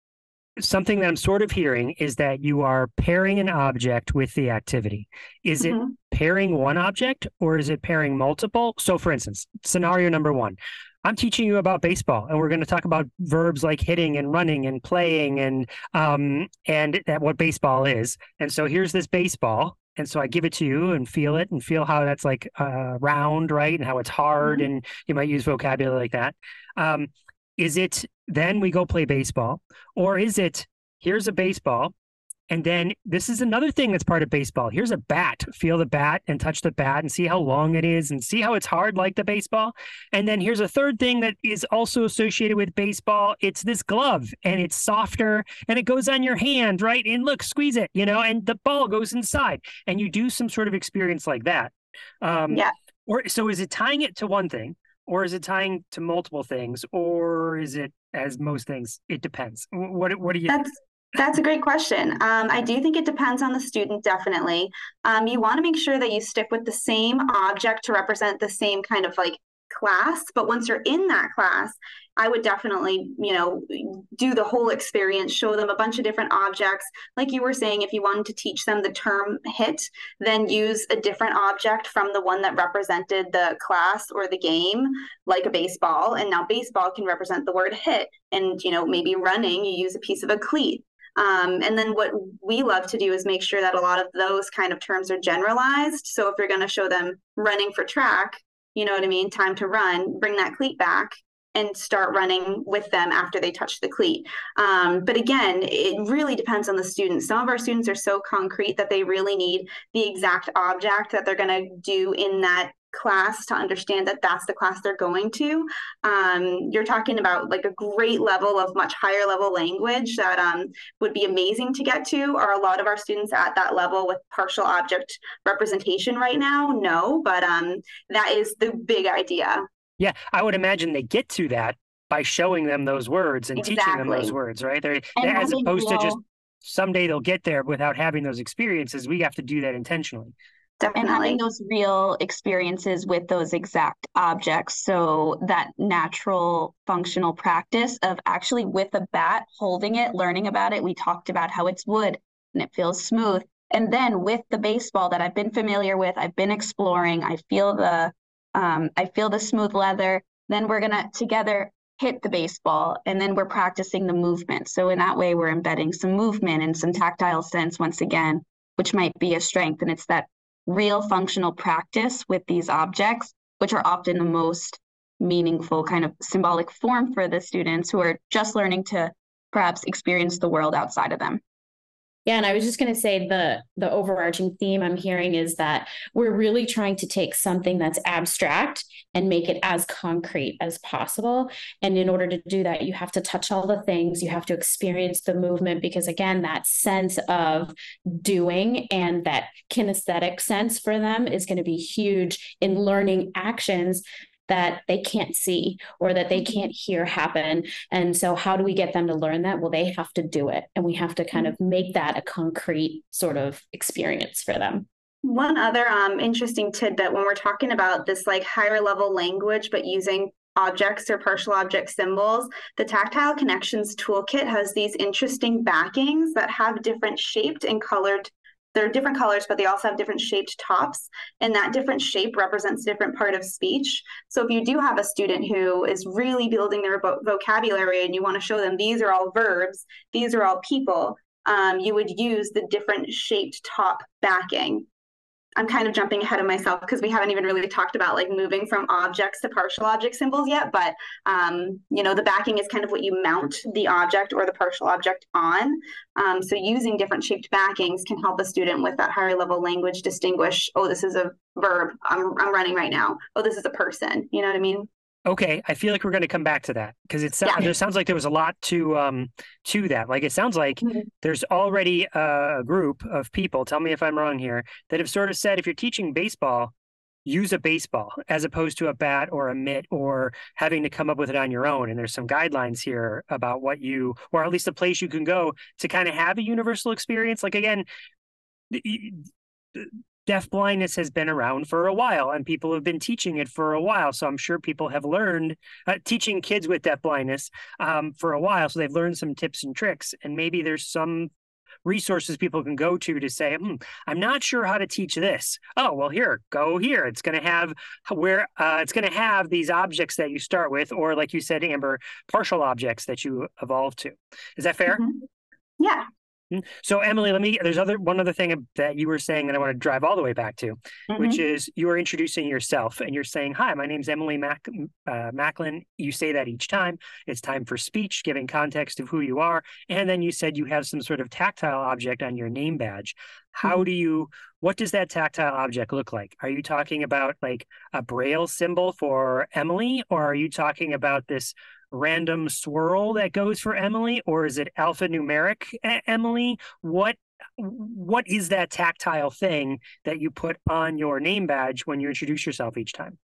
something that I'm sort of hearing is that you are pairing an object with the activity. Is mm-hmm. it pairing one object or is it pairing multiple? So, for instance, scenario number one I'm teaching you about baseball, and we're going to talk about verbs like hitting and running and playing and um and what baseball is. And so here's this baseball, and so I give it to you and feel it and feel how that's like uh, round, right, and how it's hard, mm-hmm. and you might use vocabulary like that. Um, is it then we go play baseball, or is it here's a baseball, and then this is another thing that's part of baseball. Here's a bat. Feel the bat and touch the bat and see how long it is and see how it's hard like the baseball. And then here's a third thing that is also associated with baseball. It's this glove and it's softer and it goes on your hand, right? And look, squeeze it, you know, and the ball goes inside. And you do some sort of experience like that. Um, yeah. Or so is it tying it to one thing? Or is it tying to multiple things or is it as most things it depends. What what do you that's that's a great question. Um, i do think it depends on the student definitely. Um, you want to make sure that you stick with the same object to represent the same kind of like class but once you're in that class I would definitely, you know, do the whole experience, show them a bunch of different objects. Like you were saying, if you wanted to teach them the term hit, then use a different object from the one that represented the class or the game, like a baseball. And now baseball can represent the word hit. And, you know, maybe running, you use a piece of a cleat. Um, and then what we love to do is make sure that a lot of those kind of terms are generalized. So if you're going to show them running for track, you know what I mean, time to run, bring that cleat back and start running with them after they touch the cleat. Um, but again, it really depends on the student. Some of our students are so concrete that they really need the exact object that they're going to do in that class to understand that that's the class they're going to. Um, you're talking about like a great level of much higher level language that um, would be amazing to get to. Are a lot of our students at that level with partial object representation right now? No, but um, that is the big idea. Yeah, I would imagine they get to that by showing them those words and exactly. teaching them those words, right? They're, they're as opposed to just someday they'll get there without having those experiences. We have to do that intentionally. Definitely. And having those real experiences with those exact objects. So that natural functional practice of actually with a bat, holding it, learning about it. We talked about how it's wood and it feels smooth. And then with the baseball that I've been familiar with, I've been exploring, I feel the um, I feel the smooth leather. Then we're gonna together hit the baseball and then we're practicing the movement. So in that way, we're embedding some movement and some tactile sense once again, which might be a strength. And it's that real functional practice with these objects, which are often the most meaningful kind of symbolic form for the students who are just learning to perhaps experience the world outside of them. Yeah, and I was just going to say the the overarching theme I'm hearing is that we're really trying to take something that's abstract and make it as concrete as possible. And in order to do that, you have to touch all the things, you have to experience the movement because again, that sense of doing and that kinesthetic sense for them is going to be huge in learning actions that they can't see or that they mm-hmm. can't hear happen. And so, how do we get them to learn that? Well, they have to do it. And we have to kind mm-hmm. of make that a concrete sort of experience for them. One other um, interesting tidbit when we're talking about this like higher level language, but using objects or partial object symbols, the Tactile Connections Toolkit has these interesting backings that have different shaped and colored they're different colors, but they also have different shaped tops. And that different shape represents different part of speech. So if you do have a student who is really building their vocabulary and you want to show them these are all verbs, these are all people, um, you would use the different shaped top backing. I'm kind of jumping ahead of myself because we haven't even really talked about like moving from objects to partial object symbols yet. But um, you know, the backing is kind of what you mount the object or the partial object on. Um, so using different shaped backings can help a student with that higher level language distinguish. Oh, this is a verb. I'm I'm running right now. Oh, this is a person. You know what I mean? Okay, I feel like we're going to come back to that because it sounds yeah. there sounds like there was a lot to um to that. Like it sounds like mm-hmm. there's already a group of people. Tell me if I'm wrong here that have sort of said if you're teaching baseball, use a baseball as opposed to a bat or a mitt or having to come up with it on your own. And there's some guidelines here about what you or at least a place you can go to kind of have a universal experience. Like again, deaf blindness has been around for a while and people have been teaching it for a while. So I'm sure people have learned uh, teaching kids with deaf blindness um, for a while. So they've learned some tips and tricks. And maybe there's some resources people can go to to say, hmm, I'm not sure how to teach this. Oh, well, here, go here. It's going to have where uh, it's going to have these objects that you start with, or like you said, Amber, partial objects that you evolve to. Is that fair? Mm-hmm. Yeah. So Emily, let me. There's other one other thing that you were saying that I want to drive all the way back to, mm-hmm. which is you are introducing yourself and you're saying, "Hi, my name's Emily Mac, uh, Macklin." You say that each time. It's time for speech, giving context of who you are, and then you said you have some sort of tactile object on your name badge. How mm-hmm. do you? What does that tactile object look like? Are you talking about like a braille symbol for Emily, or are you talking about this random swirl that goes for Emily, or is it alphanumeric Emily? What what is that tactile thing that you put on your name badge when you introduce yourself each time?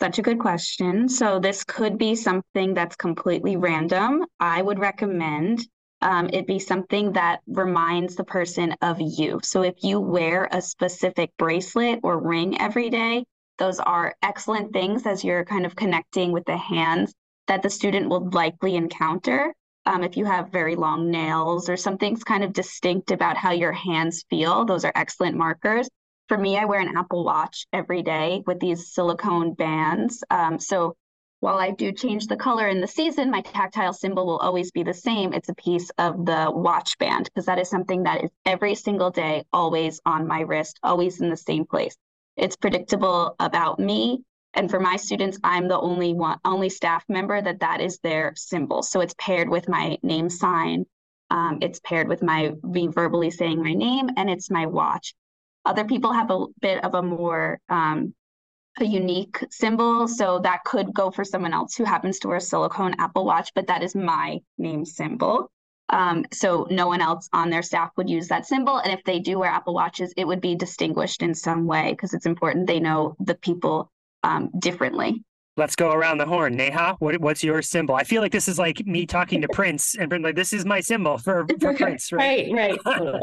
Such a good question. So this could be something that's completely random. I would recommend um, it be something that reminds the person of you. So if you wear a specific bracelet or ring every day, those are excellent things as you're kind of connecting with the hands that the student will likely encounter. Um, if you have very long nails or something's kind of distinct about how your hands feel, those are excellent markers. For me, I wear an Apple Watch every day with these silicone bands. Um, so while I do change the color in the season, my tactile symbol will always be the same. It's a piece of the watch band because that is something that is every single day, always on my wrist, always in the same place. It's predictable about me. And for my students, I'm the only one, only staff member that that is their symbol. So it's paired with my name sign. Um, it's paired with my me verbally saying my name, and it's my watch. Other people have a bit of a more um, a unique symbol. So that could go for someone else who happens to wear a silicone Apple Watch, but that is my name symbol. Um, so no one else on their staff would use that symbol. And if they do wear Apple Watches, it would be distinguished in some way because it's important they know the people um, differently. Let's go around the horn. Neha, what, what's your symbol? I feel like this is like me talking to Prince and Prince, like, this is my symbol for, for Prince, right? right, right. (laughs)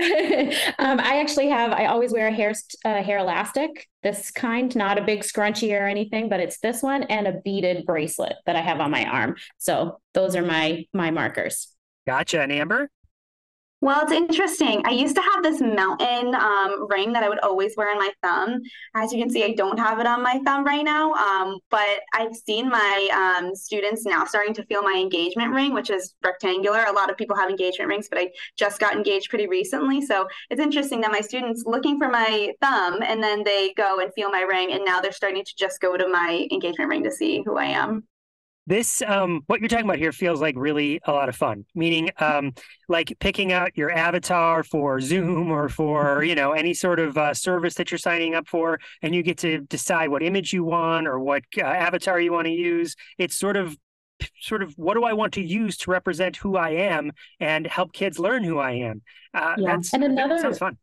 (laughs) um, I actually have. I always wear a hair uh, hair elastic, this kind, not a big scrunchie or anything, but it's this one and a beaded bracelet that I have on my arm. So those are my my markers. Gotcha. And Amber? Well, it's interesting. I used to have this mountain um, ring that I would always wear on my thumb. As you can see, I don't have it on my thumb right now, um, but I've seen my um, students now starting to feel my engagement ring, which is rectangular. A lot of people have engagement rings, but I just got engaged pretty recently. So it's interesting that my students looking for my thumb and then they go and feel my ring, and now they're starting to just go to my engagement ring to see who I am this um what you're talking about here feels like really a lot of fun. Meaning um like picking out your avatar for zoom or for you know any sort of uh, service that you're signing up for and you get to decide what image you want or what uh, avatar you want to use. It's sort of sort of what do i want to use to represent who i am and help kids learn who i am? Uh, yeah. and another sounds fun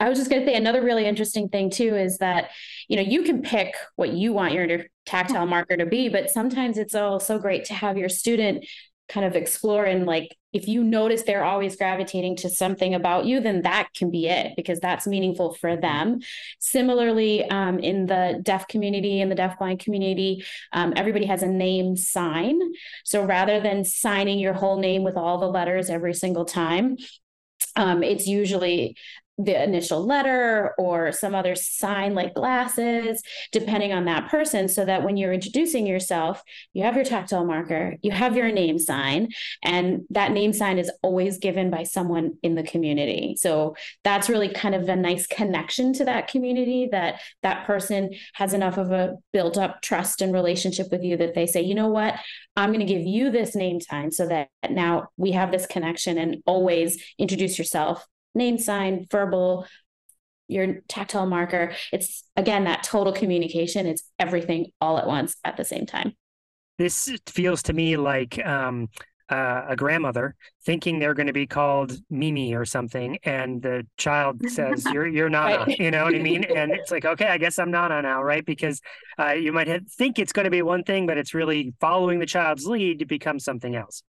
I was just going to say another really interesting thing too is that you know you can pick what you want your tactile marker to be, but sometimes it's also great to have your student kind of explore and like if you notice they're always gravitating to something about you then that can be it because that's meaningful for them. Similarly um, in the deaf community in the deafblind community um, everybody has a name sign. So rather than signing your whole name with all the letters every single time um, it's usually the initial letter or some other sign like glasses, depending on that person, so that when you're introducing yourself, you have your tactile marker, you have your name sign, and that name sign is always given by someone in the community. So that's really kind of a nice connection to that community that that person has enough of a built up trust and relationship with you that they say, you know what, I'm going to give you this name sign so that now we have this connection and always introduce yourself name sign, verbal, your tactile marker. It's again that total communication. It's everything all at once at the same time. This feels to me like um, uh, a grandmother thinking they're going to be called Mimi or something, and the child says, (laughs) "You're you're Nana," right. you know what I mean? And it's like, okay, I guess I'm Nana now, right? Because uh, you might have, think it's going to be one thing, but it's really following the child's lead to become something else.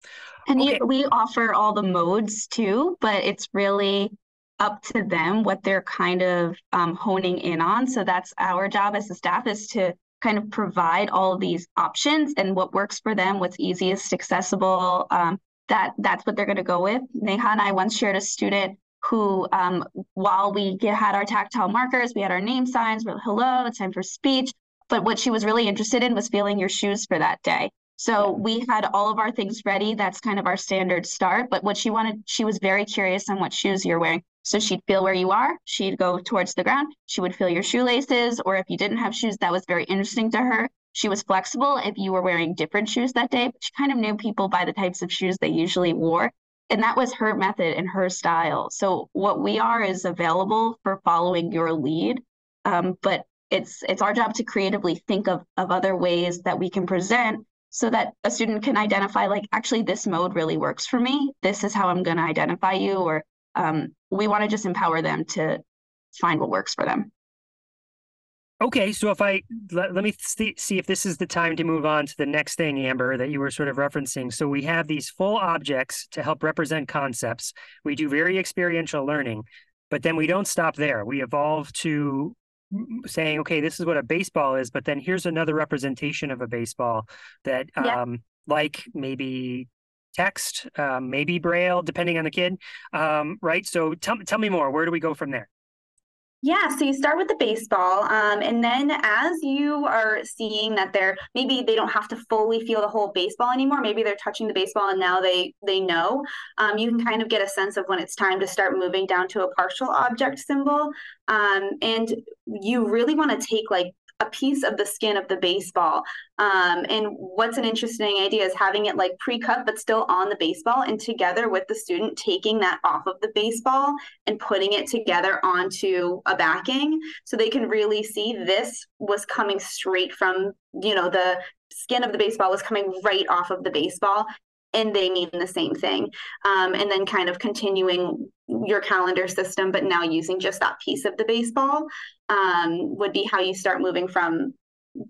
And okay. you, we offer all the modes too, but it's really up to them what they're kind of um, honing in on. So that's our job as the staff is to kind of provide all of these options and what works for them, what's easiest, accessible. Um, that that's what they're going to go with. Neha and I once shared a student who, um, while we get, had our tactile markers, we had our name signs, we're hello, it's time for speech. But what she was really interested in was feeling your shoes for that day. So we had all of our things ready. That's kind of our standard start. But what she wanted, she was very curious on what shoes you're wearing. So she'd feel where you are. She'd go towards the ground. She would feel your shoelaces, or if you didn't have shoes, that was very interesting to her. She was flexible if you were wearing different shoes that day. She kind of knew people by the types of shoes they usually wore. And that was her method and her style. So what we are is available for following your lead. Um, but it's it's our job to creatively think of, of other ways that we can present so that a student can identify like actually this mode really works for me this is how i'm going to identify you or um, we want to just empower them to find what works for them. Okay so if i let, let me st- see if this is the time to move on to the next thing amber that you were sort of referencing. So we have these full objects to help represent concepts. We do very experiential learning but then we don't stop there. We evolve to saying, okay, this is what a baseball is, but then here's another representation of a baseball that, yeah. um, like maybe text, um, maybe braille, depending on the kid, um, right? So tell tell me more. Where do we go from there? Yeah, so you start with the baseball, um, and then as you are seeing that they're maybe they don't have to fully feel the whole baseball anymore. Maybe they're touching the baseball and now they they know. Um, you can kind of get a sense of when it's time to start moving down to a partial object symbol, um, and you really want to take like a piece of the skin of the baseball. Um, and what's an interesting idea is having it like pre-cut but still on the baseball and together with the student taking that off of the baseball and putting it together onto a backing so they can really see this was coming straight from, you know, the skin of the baseball was coming right off of the baseball and they mean the same thing. Um, and then kind of continuing your calendar system, but now using just that piece of the baseball um, would be how you start moving from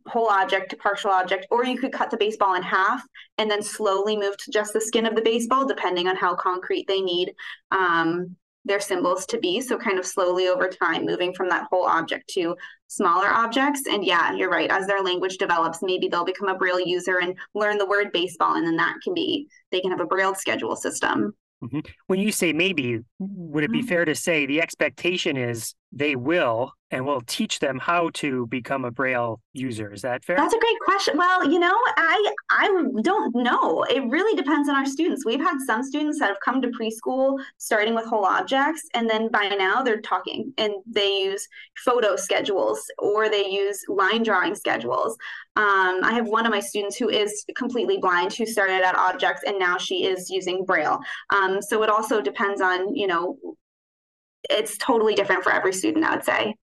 whole object to partial object, or you could cut the baseball in half and then slowly move to just the skin of the baseball, depending on how concrete they need um, their symbols to be. So, kind of slowly over time, moving from that whole object to smaller objects. And yeah, you're right. As their language develops, maybe they'll become a Braille user and learn the word baseball, and then that can be, they can have a Braille schedule system. Mm-hmm. When you say maybe, would it be mm-hmm. fair to say the expectation is they will and we'll teach them how to become a braille user. Is that fair? That's a great question. Well you know i i don't know. It really depends on our students. We've had some students that have come to preschool starting with whole objects and then by now they're talking and they use photo schedules or they use line drawing schedules. Um, i have one of my students who is completely blind who started at objects and now she is using braille. Um, so it also depends on you know it's totally different for every student, I would say.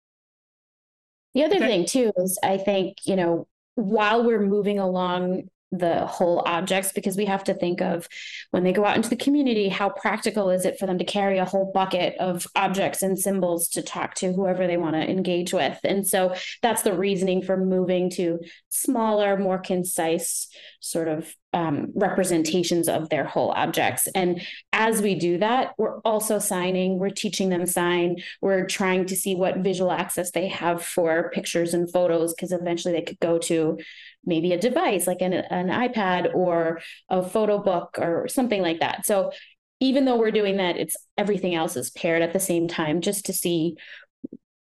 The other okay. thing too is I think, you know, while we're moving along the whole objects because we have to think of when they go out into the community how practical is it for them to carry a whole bucket of objects and symbols to talk to whoever they want to engage with and so that's the reasoning for moving to smaller more concise sort of um, representations of their whole objects and as we do that we're also signing we're teaching them sign we're trying to see what visual access they have for pictures and photos because eventually they could go to maybe a device like an, an iPad or a photo book or something like that. So even though we're doing that, it's everything else is paired at the same time just to see,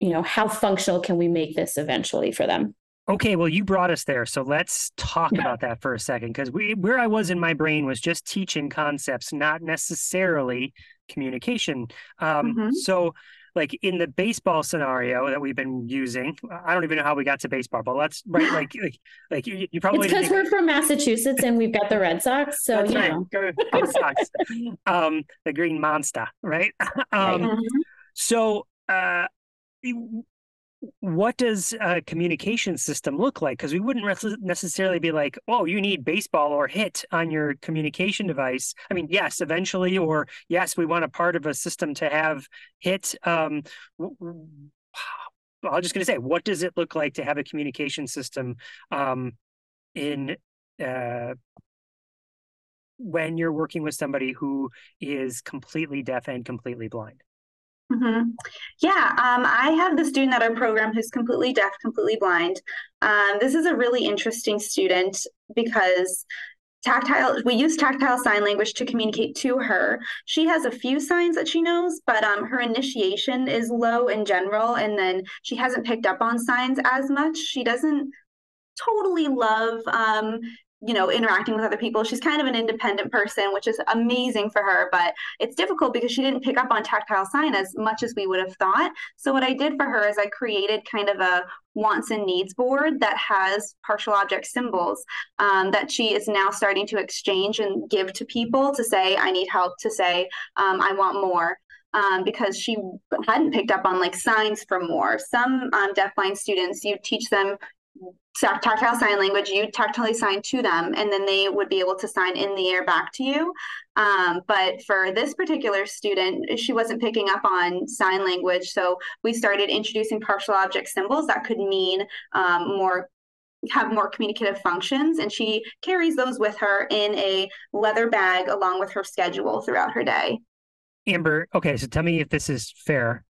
you know, how functional can we make this eventually for them. Okay, well, you brought us there, so let's talk yeah. about that for a second. Because where I was in my brain was just teaching concepts, not necessarily communication. Um, mm-hmm. So, like in the baseball scenario that we've been using, I don't even know how we got to baseball, but let's right like (laughs) like, like you, you probably it's because we're from Massachusetts and we've got the Red Sox, so you right. know. Red Sox, um, the Green Monster, right? (laughs) um, mm-hmm. So. Uh, what does a communication system look like? Because we wouldn't necessarily be like, oh, you need baseball or hit on your communication device. I mean, yes, eventually, or yes, we want a part of a system to have hit. Um, I'm (sighs) just going to say, what does it look like to have a communication system um, in uh, when you're working with somebody who is completely deaf and completely blind? Mm-hmm. Yeah, um, I have the student at our program who's completely deaf, completely blind. Um, this is a really interesting student because tactile we use tactile sign language to communicate to her she has a few signs that she knows but um, her initiation is low in general and then she hasn't picked up on signs as much she doesn't totally love um, you know interacting with other people she's kind of an independent person which is amazing for her but it's difficult because she didn't pick up on tactile sign as much as we would have thought so what i did for her is i created kind of a wants and needs board that has partial object symbols um, that she is now starting to exchange and give to people to say i need help to say um, i want more um, because she hadn't picked up on like signs for more. Some um, deafblind students, you teach them tactile sign language, you tactile sign to them, and then they would be able to sign in the air back to you. Um, but for this particular student, she wasn't picking up on sign language. So we started introducing partial object symbols that could mean um, more have more communicative functions and she carries those with her in a leather bag along with her schedule throughout her day amber okay so tell me if this is fair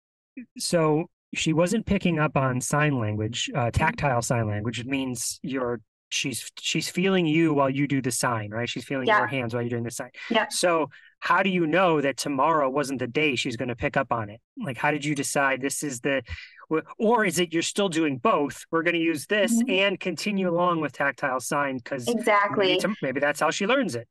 so she wasn't picking up on sign language, uh, tactile sign language. It means your she's she's feeling you while you do the sign, right? She's feeling Yeah. your hands while you're doing the sign. Yeah. So how do you know that tomorrow wasn't the day she's going to pick up on it? Like, how did you decide this is the, or is it you're still doing both? We're going to use this Mhm. and continue along with tactile sign because Exactly. maybe, maybe that's how she learns it.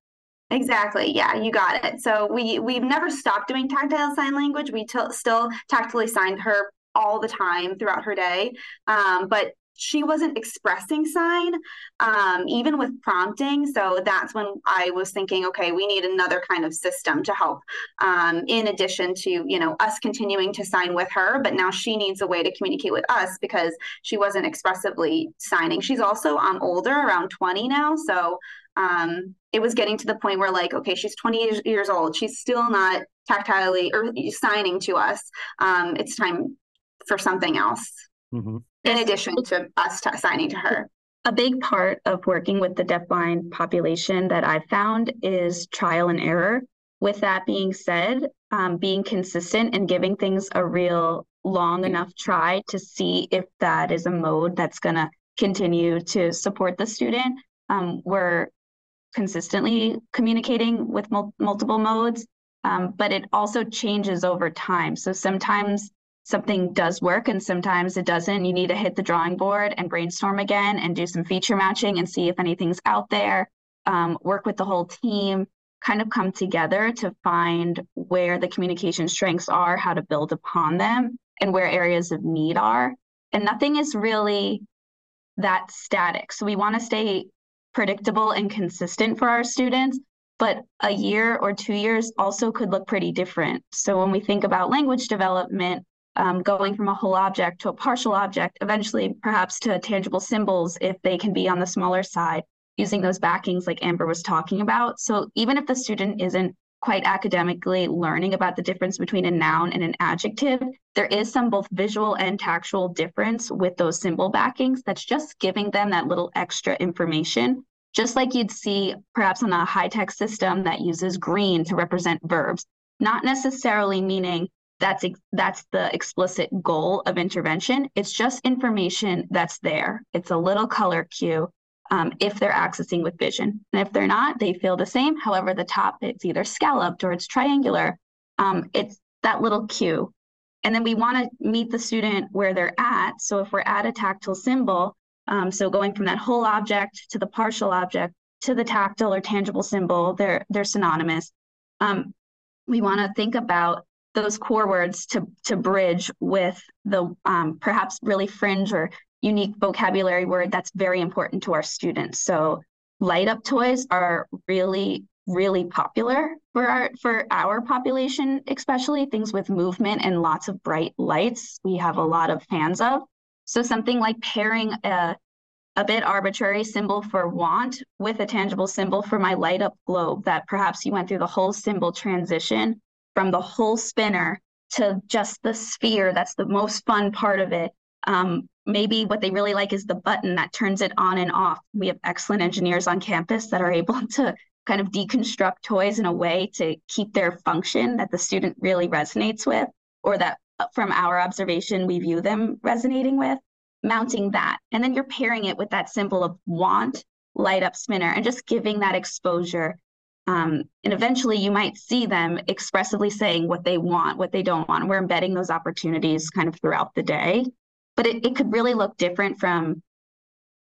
Exactly. Yeah, you got it. So we we've never stopped doing tactile sign language. We t- still tactily signed her all the time throughout her day, um, but she wasn't expressing sign, um, even with prompting. So that's when I was thinking, okay, we need another kind of system to help. Um, in addition to you know us continuing to sign with her, but now she needs a way to communicate with us because she wasn't expressively signing. She's also um, older, around twenty now, so um, it was getting to the point where like okay she's 20 years, old she's still not tactilely or signing to us um, it's time for something else Mhm. in addition to us t- signing to her A big part of working with the deafblind population that I've found is trial and error. With that being said, um, being consistent and giving things a real long enough try to see if that is a mode that's going to continue to support the student. Um, we're consistently communicating with mul- multiple modes, um, but it also changes over time. So sometimes something does work and sometimes it doesn't. You need to hit the drawing board and brainstorm again and do some feature matching and see if anything's out there. Um, work with the whole team, kind of come together to find where the communication strengths are, how to build upon them, and where areas of need are. And nothing is really that static. So we want to stay predictable and consistent for our students, but a year or two years also could look pretty different. So when we think about language development, um, going from a whole object to a partial object, eventually perhaps to tangible symbols if they can be on the smaller side, using those backings like Amber was talking about. So even if the student isn't quite academically learning about the difference between a noun and an adjective, there is some both visual and tactual difference with those symbol backings that's just giving them that little extra information. Just like you'd see perhaps on a high tech system that uses green to represent verbs, not necessarily meaning that's that's the explicit goal of intervention. It's just information that's there. It's a little color cue um, if they're accessing with vision, and if they're not, they feel the same. However, the top it's either scalloped or it's triangular. Um, it's that little cue, and then we want to meet the student where they're at. So if we're at a tactile symbol, um, so going from that whole object to the partial object to the tactile or tangible symbol, they're they're synonymous. Um, we want to think about those core words to to bridge with the um, perhaps really fringe or unique vocabulary word that's very important to our students. So light up toys are really really popular for our for our population, especially things with movement and lots of bright lights. We have a lot of fans of. So something like pairing a a bit arbitrary symbol for want with a tangible symbol for my light up globe that perhaps you went through the whole symbol transition from the whole spinner to just the sphere. That's the most fun part of it. Um, maybe what they really like is the button that turns it on and off. We have excellent engineers on campus that are (laughs) able to kind of deconstruct toys in a way to keep their function that the student really resonates with, or that uh, from our observation we view them resonating with. Mounting that, and then you're pairing it with that symbol of want, light up spinner, and just giving that exposure um, and eventually you might see them expressively saying what they want, what they don't want. We're embedding those opportunities kind of throughout the day. But it, it could really look different from,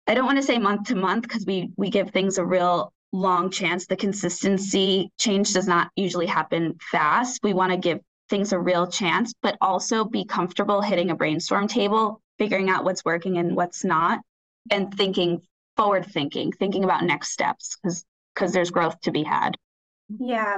I don't want to say month to month because we we give things a real long chance. The consistency change does not usually happen fast. We want to give things a real chance, but also be comfortable hitting a brainstorm table, figuring out what's working and what's not, and thinking forward thinking, thinking about next steps because because there's growth to be had. Yeah.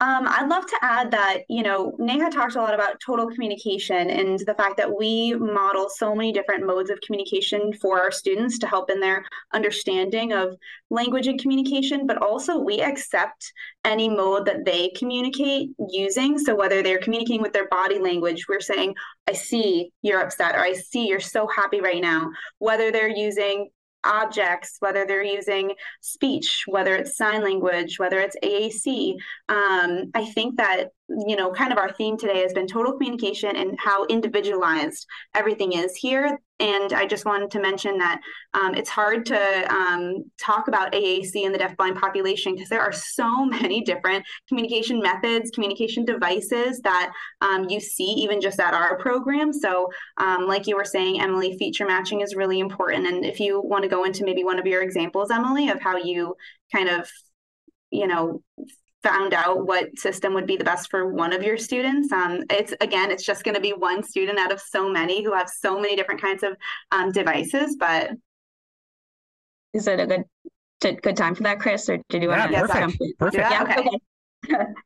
Um, I'd love to add that, you know, Neha talked a lot about total communication and the fact that we model so many different modes of communication for our students to help in their understanding of language and communication, but also we accept any mode that they communicate using. So whether they're communicating with their body language, we're saying, I see you're upset, or I see you're so happy right now. Whether they're using objects, whether they're using speech, whether it's sign language, whether it's AAC. Um, I think that, you know, kind of our theme today has been total communication and how individualized everything is here. And I just wanted to mention that um, it's hard to um, talk about AAC in the deafblind population because there are so (laughs) many different communication methods, communication devices that um, you see even just at our program. So, um, like you were saying, Emily, feature matching is really important. And if you want to go into maybe one of your examples, Emily, of how you kind of you know found out what system would be the best for one of your students. Um, it's again, it's just going to be one student out of so many who have so many different kinds of um, devices. But is it a good good time for that, Chris, or did you Yeah, want to perfect. jump in? Perfect. Yeah, Yeah, okay. okay.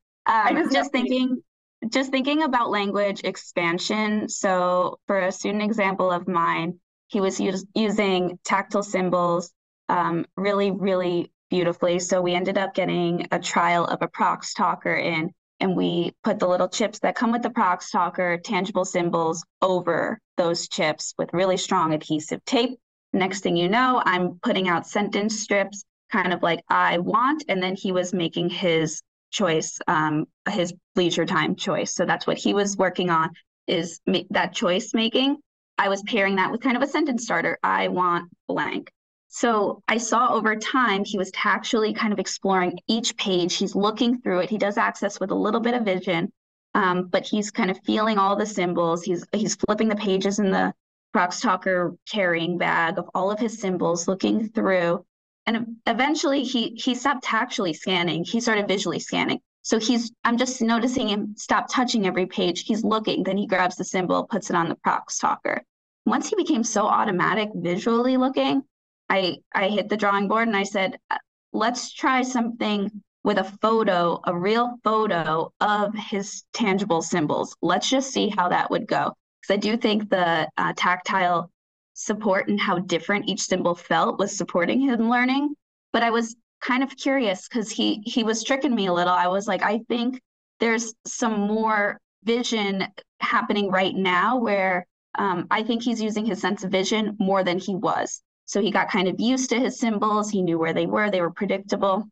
(laughs) um, just just thinking, just thinking about language expansion. So for a student example of mine, he was us- using tactile symbols um, really, really beautifully. So we ended up getting a trial of a ProxTalker in, and we put the little chips that come with the ProxTalker, tangible symbols, over those chips with really strong adhesive tape. Next thing you know, I'm putting out sentence strips, kind of like I want, and then he was making his choice, um, his leisure time choice. So that's what he was working on is ma- that choice making. I was pairing that with kind of a sentence starter. I want blank. So I saw over time he was actually kind of exploring each page. He's looking through it. He does access with a little bit of vision, um, but he's kind of feeling all the symbols. He's he's flipping the pages in the ProxTalker carrying bag of all of his symbols, looking through, and eventually he he stopped actually scanning. He started visually scanning. So he's I'm just noticing him stop touching every page. He's looking, then he grabs the symbol, puts it on the ProxTalker. Once he became so automatic visually looking, I I hit the drawing board and I said, "Uh, let's try something with a photo, a real photo of his tangible symbols. Let's just see how that would go. Because I do think the uh, tactile support and how different each symbol felt was supporting him learning. But I was kind of curious because he he was tricking me a little. I was like, I think there's some more vision happening right now where um, I think he's using his sense of vision more than he was. So he got kind of used to his symbols. He knew where they were. They were predictable.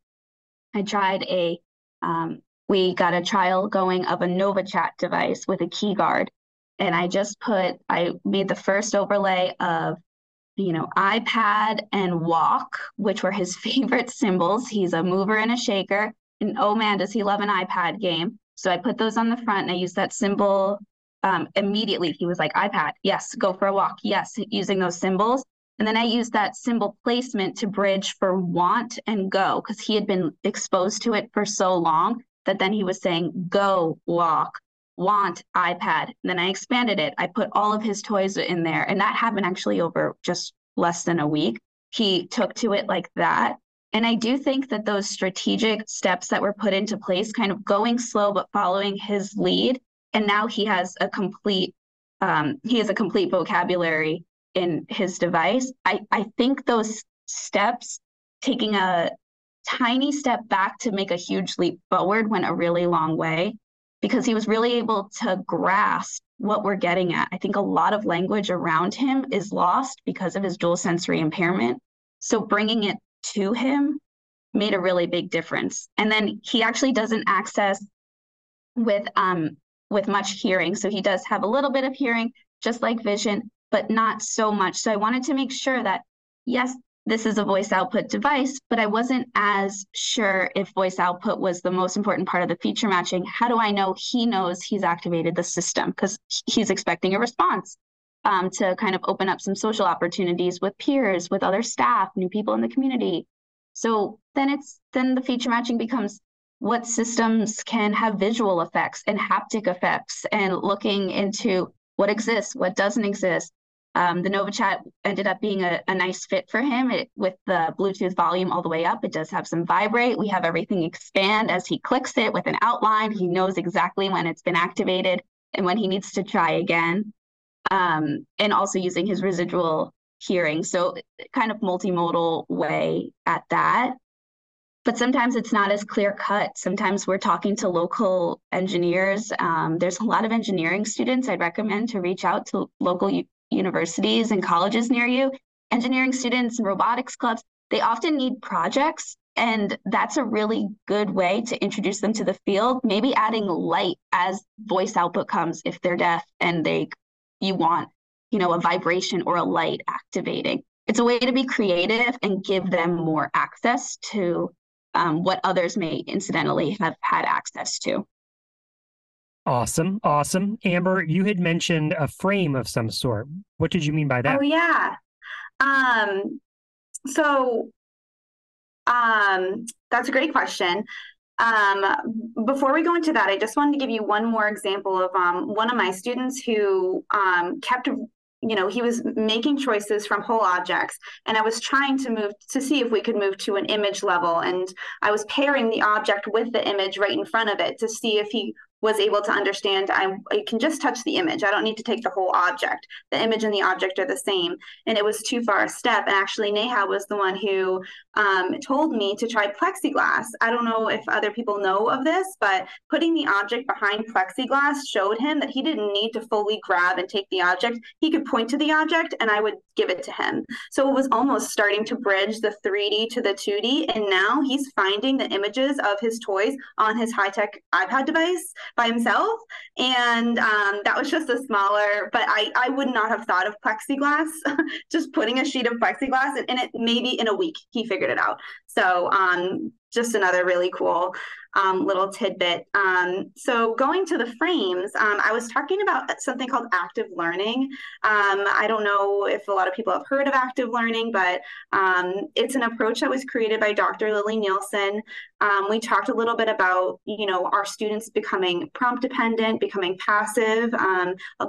I tried a, um, we got a trial going of a NovaChat device with a key guard. And I just put, I made the first overlay of, you know, iPad and walk, which were his (laughs) favorite symbols. He's a mover and a shaker. And oh man, does he love an iPad game. So I put those on the front and I used that symbol um, immediately. He was like, iPad, yes, go for a walk, yes, using those symbols. And then I used that symbol placement to bridge for want and go because he had been exposed to it for so long that then he was saying, go, walk, want, iPad. And then I expanded it. I put all of his toys in there. And that happened actually over just less than a week. He took to it like that. And I do think that those strategic steps that were put into place, kind of going slow but following his lead, and now he has a complete um, he has a complete vocabulary in his device. I, I think those steps, taking a tiny step back to make a huge leap forward, went a really long way because he was really able to grasp what we're getting at. I think a lot of language around him is lost because of his dual sensory impairment. So bringing it to him made a really big difference. And then he actually doesn't access with um with much hearing. So he does have a little bit of hearing, just like vision, but not so much. So I wanted to make sure that, yes, this is a voice output device, but I wasn't as sure if voice output was the most important part of the feature matching. How do I know he knows he's activated the system? Because he's expecting a response um, to kind of open up some social opportunities with peers, with other staff, new people in the community. So then it's then the feature matching becomes what systems can have visual effects and haptic effects and looking into what exists, what doesn't exist. Um, the NovaChat ended up being a, a nice fit for him it, with the Bluetooth volume all the way up. It does have some vibrate. We have everything expand as he clicks it with an outline. He knows exactly when it's been activated and when he needs to try again. Um, and also using his residual hearing. So kind of multimodal way at that but sometimes it's not as clear cut. Sometimes we're talking to local engineers. Um, there's a lot of engineering students. I'd recommend to reach out to local universities and colleges near you. Engineering students and robotics clubs, they often need projects. And that's a really good way to introduce them to the field. Maybe adding light as voice output comes if they're deaf and they you want you know, a vibration or a light activating. It's a way to be creative and give them more access to um, what others may incidentally have had access to. Awesome. Awesome. Amber, you had mentioned a frame of some sort. What did you mean by that? Oh, yeah. Um, so um, that's a great question. Um, before we go into that, I just wanted to give you one more example of um, one of my students who um, kept you know, he was making choices from whole objects, and I was trying to move to see if we could move to an image level. And I was pairing the object with the image right in front of it to see if he was able to understand I, I, can just touch the image. I don't need to take the whole object. The image and the object are the same. And it was too far a step. And actually, Neha was the one who um, told me to try plexiglass. I don't know if other people know of this, but putting the object behind plexiglass showed him that he didn't need to fully grab and take the object. He could point to the object and I would give it to him. So it was almost starting to bridge the 3D to the 2D. And now he's finding the images of his toys on his high tech iPad device by himself. And um, that was just a smaller, but I, I would not have thought of plexiglass, (laughs) just putting a sheet of plexiglass in it, maybe in a week, he figured it out. So um, just another really cool um, little tidbit. Um, so going to the frames, um, I was talking about something called active learning. Um, I don't know if a lot of people have heard of active learning, but um, it's an approach that was created by Dr. Lilli Nielsen. We talked a little bit about, you know, our students becoming prompt dependent, becoming passive.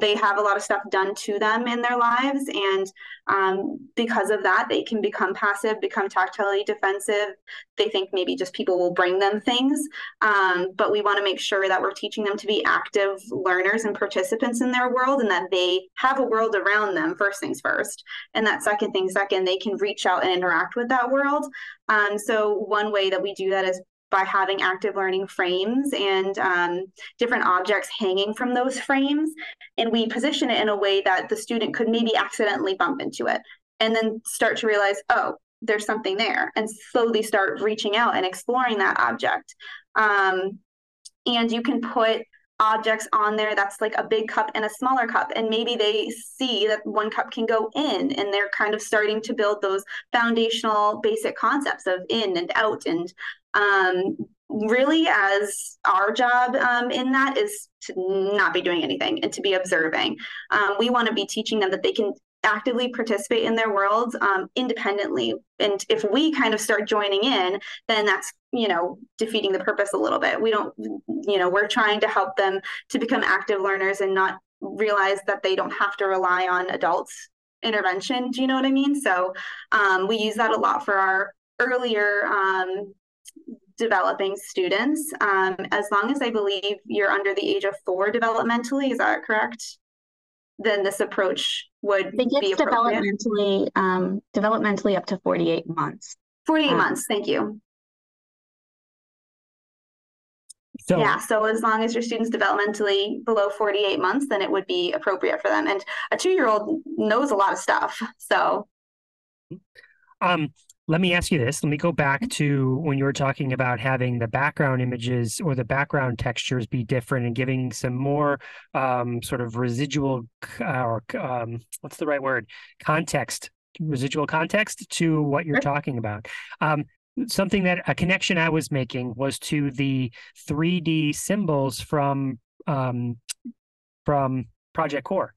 they have a lot of stuff done to them in their lives, and because of that, they can become passive, become tactilely defensive. They think maybe just people will bring them things. Um, but we want to make sure that we're teaching them to be active learners and participants in their world and that they have a world around them, first things first. And that second thing, second, they can reach out and interact with that world. Um, so, one way that we do that is by having active learning frames and um, different objects hanging from those frames. And we position it in a way that the student could maybe accidentally bump into it and then start to realize, oh, there's something there and slowly start reaching out and exploring that object. Um, and you can put objects on there that's like a big cup and a smaller cup. And maybe they see that one cup can go in and they're kind of starting to build those foundational basic concepts of in and out. And um, really as our job um, in that is to not be doing anything and to be observing. Um, we want to be teaching them that they can actively participate in their worlds um, independently. And if we kind of start joining in, then that's, you know, defeating the purpose a little bit. We don't, you know, we're trying to help them to become active learners and not realize that they don't have to rely on adults intervention. Do you know what I mean? So um, we use that a lot for our earlier um, developing students. Um, as long as I believe you're under the age of four developmentally, is that correct? then this approach would be developmentally um, developmentally up to 48 months. 48 um, months, thank you. So, yeah, so as long as your student's developmentally below 48 months, then it would be appropriate for them. And a two year old knows a lot of stuff. So, um, let me ask you this. Let me go back mm-hmm. to when you were talking about having the background images or the background textures be different and giving some more um, sort of residual uh, or um, what's the right word? Context, residual context to what you're talking about. Um, something that a connection I was making was to the 3D symbols from um, from Project Core.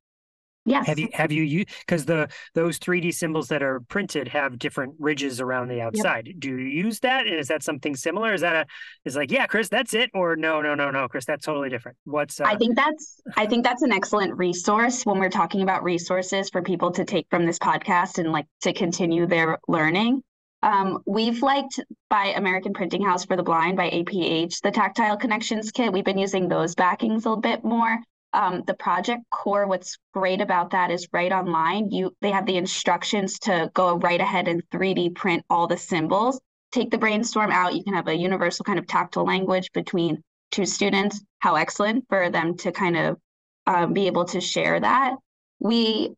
Yes. Have you have you used because the those 3D symbols that are printed have different ridges around the outside. Yep. Do you use that? And is that something similar? Is that a is like, yeah, Chris, that's it? Or no, no, no, no, Chris, that's totally different. What's uh... I think that's I think that's an excellent resource when we're talking about resources for people to take from this podcast and like to continue their learning. Um, we've liked by American Printing House for the Blind by APH, the tactile connections kit. We've been using those backings a little bit more. Um, the project core what's great about that is right online you they have the instructions to go right ahead and 3d print all the symbols. Take the brainstorm out. You can have a universal kind of tactile language between two students. How excellent for them to kind of um, be able to share that. We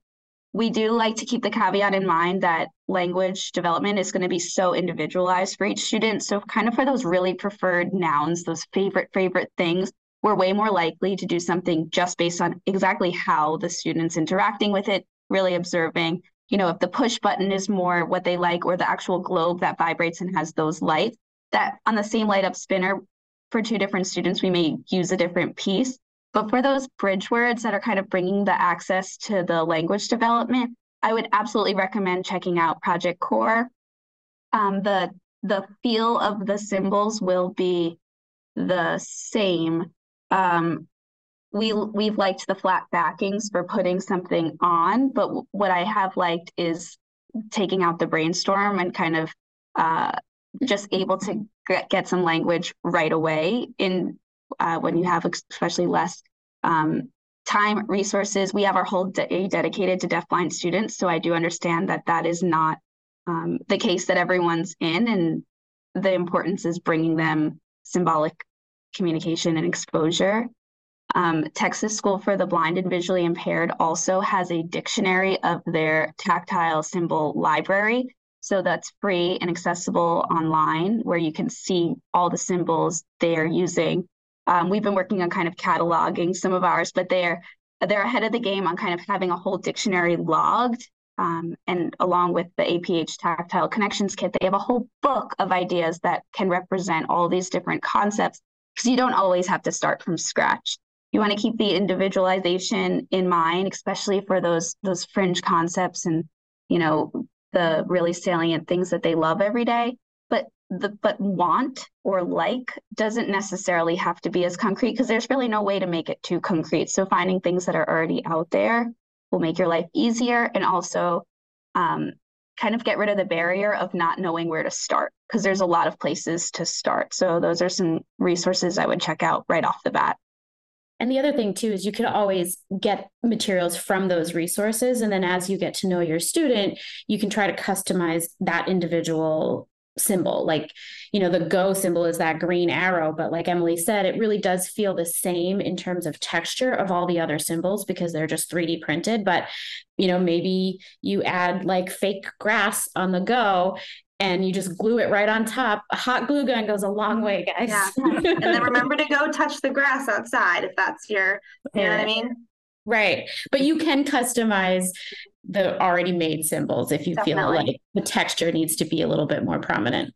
we do like to keep the caveat in mind that language development is going to be so individualized for each student so kind of for those really preferred nouns those favorite favorite things we're way more likely to do something just based on exactly how the student's interacting with it, really observing, you know, if the push button is more what they like or the actual globe that vibrates and has those lights, that on the same light up spinner for two different students, we may use a different piece. But for those bridge words that are kind of bringing the access to the language development, I would absolutely recommend checking out Project Core. Um, the the feel of the symbols will be the same. Um, we we've liked the flat backings for putting something on, but what I have liked is taking out the brainstorm and kind of uh, just able to get, get some language right away in uh, when you have especially less um, time resources. We have our whole day dedicated to deafblind students, so I do understand that that is not um, the case that everyone's in, and the importance is bringing them symbolic communication and exposure. Um, Texas School for the Blind and Visually Impaired also has a dictionary of their tactile symbol library. So that's free and accessible online where you can see all the symbols they are using. Um, we've been working on kind of cataloging some of ours, but they're they're ahead of the game on kind of having a whole dictionary logged. Um, and along with the APH Tactile Connections Kit, they have a whole book of ideas that can represent all these different concepts because you don't always have to start from scratch. You want to keep the individualization in mind, especially for those those fringe concepts and you know the really salient things that they love every day. The but want or like doesn't necessarily have to be as concrete because there's really no way to make it too concrete. So finding things that are already out there will make your life easier and also um, kind of get rid of the barrier of not knowing where to start because there's a lot of places to start. So those are some resources I would check out right off the bat. And the other thing too is you can always get materials from those resources. And then as you get to know your student, you can try to customize that individual symbol. Like, you know, the go symbol is that green arrow, but like Emily said, it really does feel the same in terms of texture of all the other symbols because they're just 3D printed. But, you know, maybe you add like fake grass on the go and you just glue it right on top. A hot glue gun goes a long mm-hmm. way, guys. Yeah. and then (laughs) remember to go touch the grass outside if that's your, you know what I mean? Right. But you can customize the already made symbols if you Definitely. feel like the texture needs to be a little bit more prominent.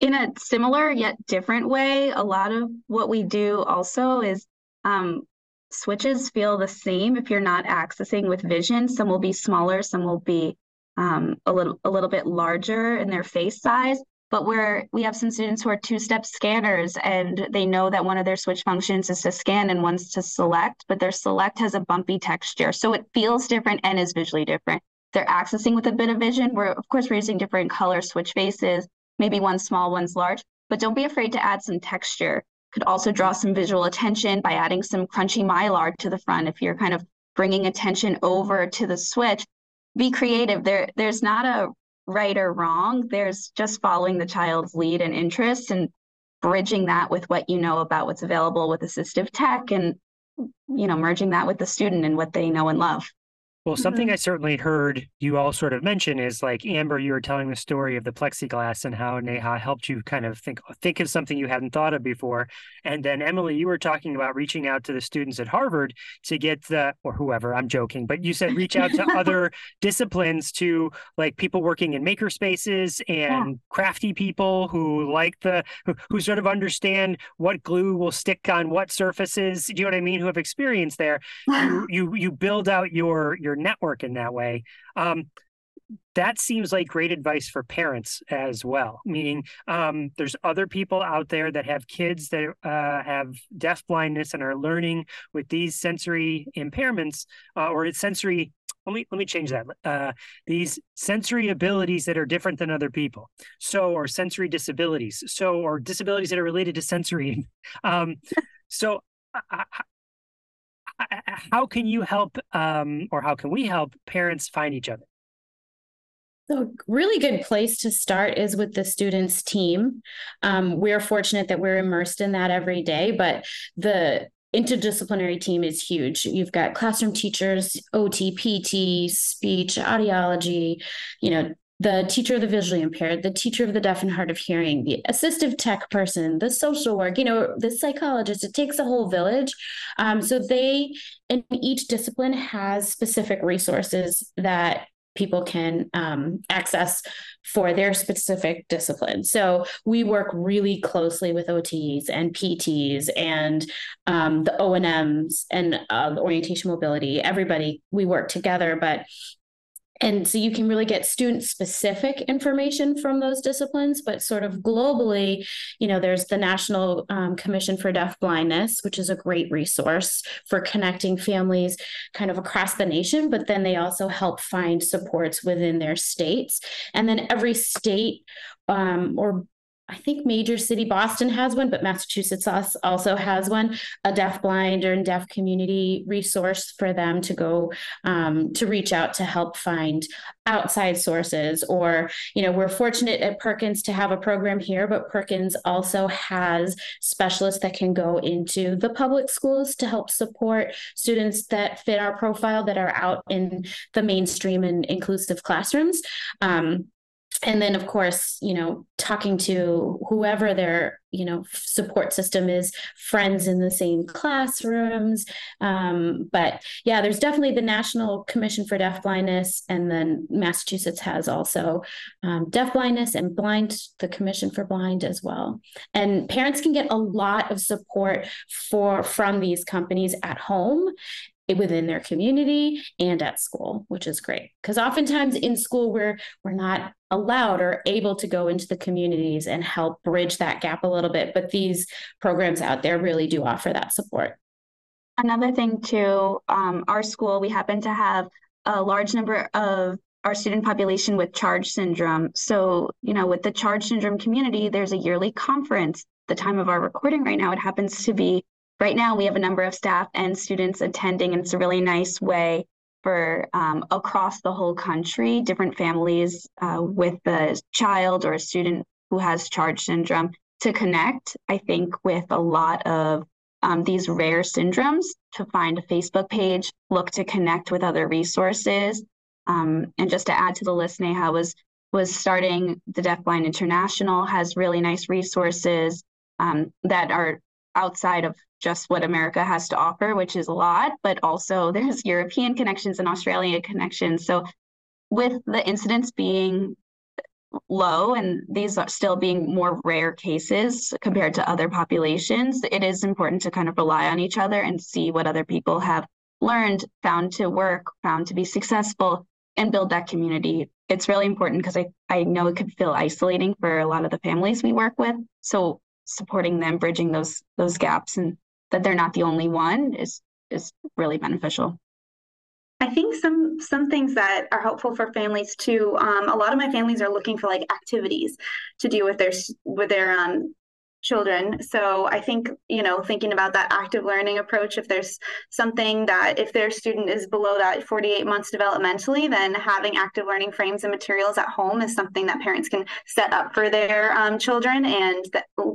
In a similar yet different way, a lot of what we do also is um, switches feel the same if you're not accessing with vision. Some will be smaller, some will be um, a little a little bit larger in their face size. But where we have some students who are two-step scanners and they know that one of their switch functions is to scan and one's to select, but their select has a bumpy texture. So it feels different and is visually different. They're accessing with a bit of vision. We're of course we're using different color switch faces, maybe one small, one's large, but don't be afraid to add some texture. Could also draw some visual attention by adding some crunchy mylar to the front if you're kind of bringing attention over to the switch be creative. There, there's not a right or wrong. There's just following the child's lead and interest and bridging that with what you know about what's available with assistive tech and you know merging that with the student and what they know and love. Well, something mm-hmm. I certainly heard you all sort of mention is like Amber, you were telling the story of the plexiglass and how Neha helped you kind of think think of something you hadn't thought of before. And then Emily, you were talking about reaching out to the students at Harvard to get the or whoever, I'm joking, but you said reach out to (laughs) other disciplines to like people working in maker spaces and yeah. crafty people who like the who, who sort of understand what glue will stick on what surfaces. Do you know what I mean? Who have experience there. you (laughs) you you build out your your network in that way. Um, that seems like great advice for parents as well. Meaning, um, there's other people out there that have kids that uh, have deaf blindness and are learning with these sensory impairments uh, or sensory. Let me let me change that. Uh, these sensory abilities that are different than other people. So, or sensory disabilities. So, or disabilities that are related to sensory. (laughs) Um, so, how can you help um, or how can we help parents find each other so, really good place to start is with the students' team. Um, we're fortunate that we're immersed in that every day, but the interdisciplinary team is huge. You've got classroom teachers, OT, PT, speech, audiology, you know, the teacher of the visually impaired, the teacher of the deaf and hard of hearing, the assistive tech person, the social work, you know, the psychologist. It takes a whole village. Um, so they, in each discipline, has specific resources that people can um, access for their specific discipline. So we work really closely with OTs and PTs and um, the O&Ms and uh, orientation mobility. Everybody, we work together, but and so you can really get student specific information from those disciplines but sort of globally you know there's the national um, commission for deaf blindness which is a great resource for connecting families kind of across the nation but then they also help find supports within their states. And then every state um, or I think major city Boston has one, but Massachusetts also has one, a deaf blind or deaf community resource for them to go um, to reach out to help find outside sources. Or, you know, we're fortunate at Perkins to have a program here, but Perkins also has specialists that can go into the public schools to help support students that fit our profile that are out in the mainstream and inclusive classrooms. Um, and then of course you know talking to whoever their you know support system is friends in the same classrooms um, but yeah there's definitely the national commission for deaf blindness and then massachusetts has also um, deaf blindness and blind the commission for blind as well. And parents can get a lot of support for from these companies at home within their community and at school, which is great. Because oftentimes in school we're we're not allowed or able to go into the communities and help bridge that gap a little bit. But these programs out there really do offer that support. Another thing too, um, our school we happen to have a large number of our student population with CHARGE syndrome. So, you know, with the CHARGE syndrome community, there's a yearly conference. The time of our recording right now, it happens to be right now we have a number of staff and students attending and it's a really nice way for um, across the whole country different families uh, with a child or a student who has charge syndrome to connect i think with a lot of um, these rare syndromes to find a facebook page look to connect with other resources. Um, and just to add to the list neha was was starting the deafblind international has really nice resources um, that are outside of just what America has to offer, which is a lot, but also (laughs) there's European connections and Australian connections. So, with the incidence being low and these are still being more rare cases compared to other populations, it is important to kind of rely on each other and see what other people have learned, found to work, found to be successful, and build that community. It's really important because I, I know it could feel isolating for a lot of the families we work with. So supporting them, bridging those those gaps, and that they're not the only one is is really beneficial. I think some some things that are helpful for families too. Um, a lot of my families are looking for like activities to do with their with their um, children. So I think, you know, thinking about that active learning approach, if there's something that if their student is below that 48 months developmentally, then having active learning frames and materials at home is something that parents can set up for their um, children and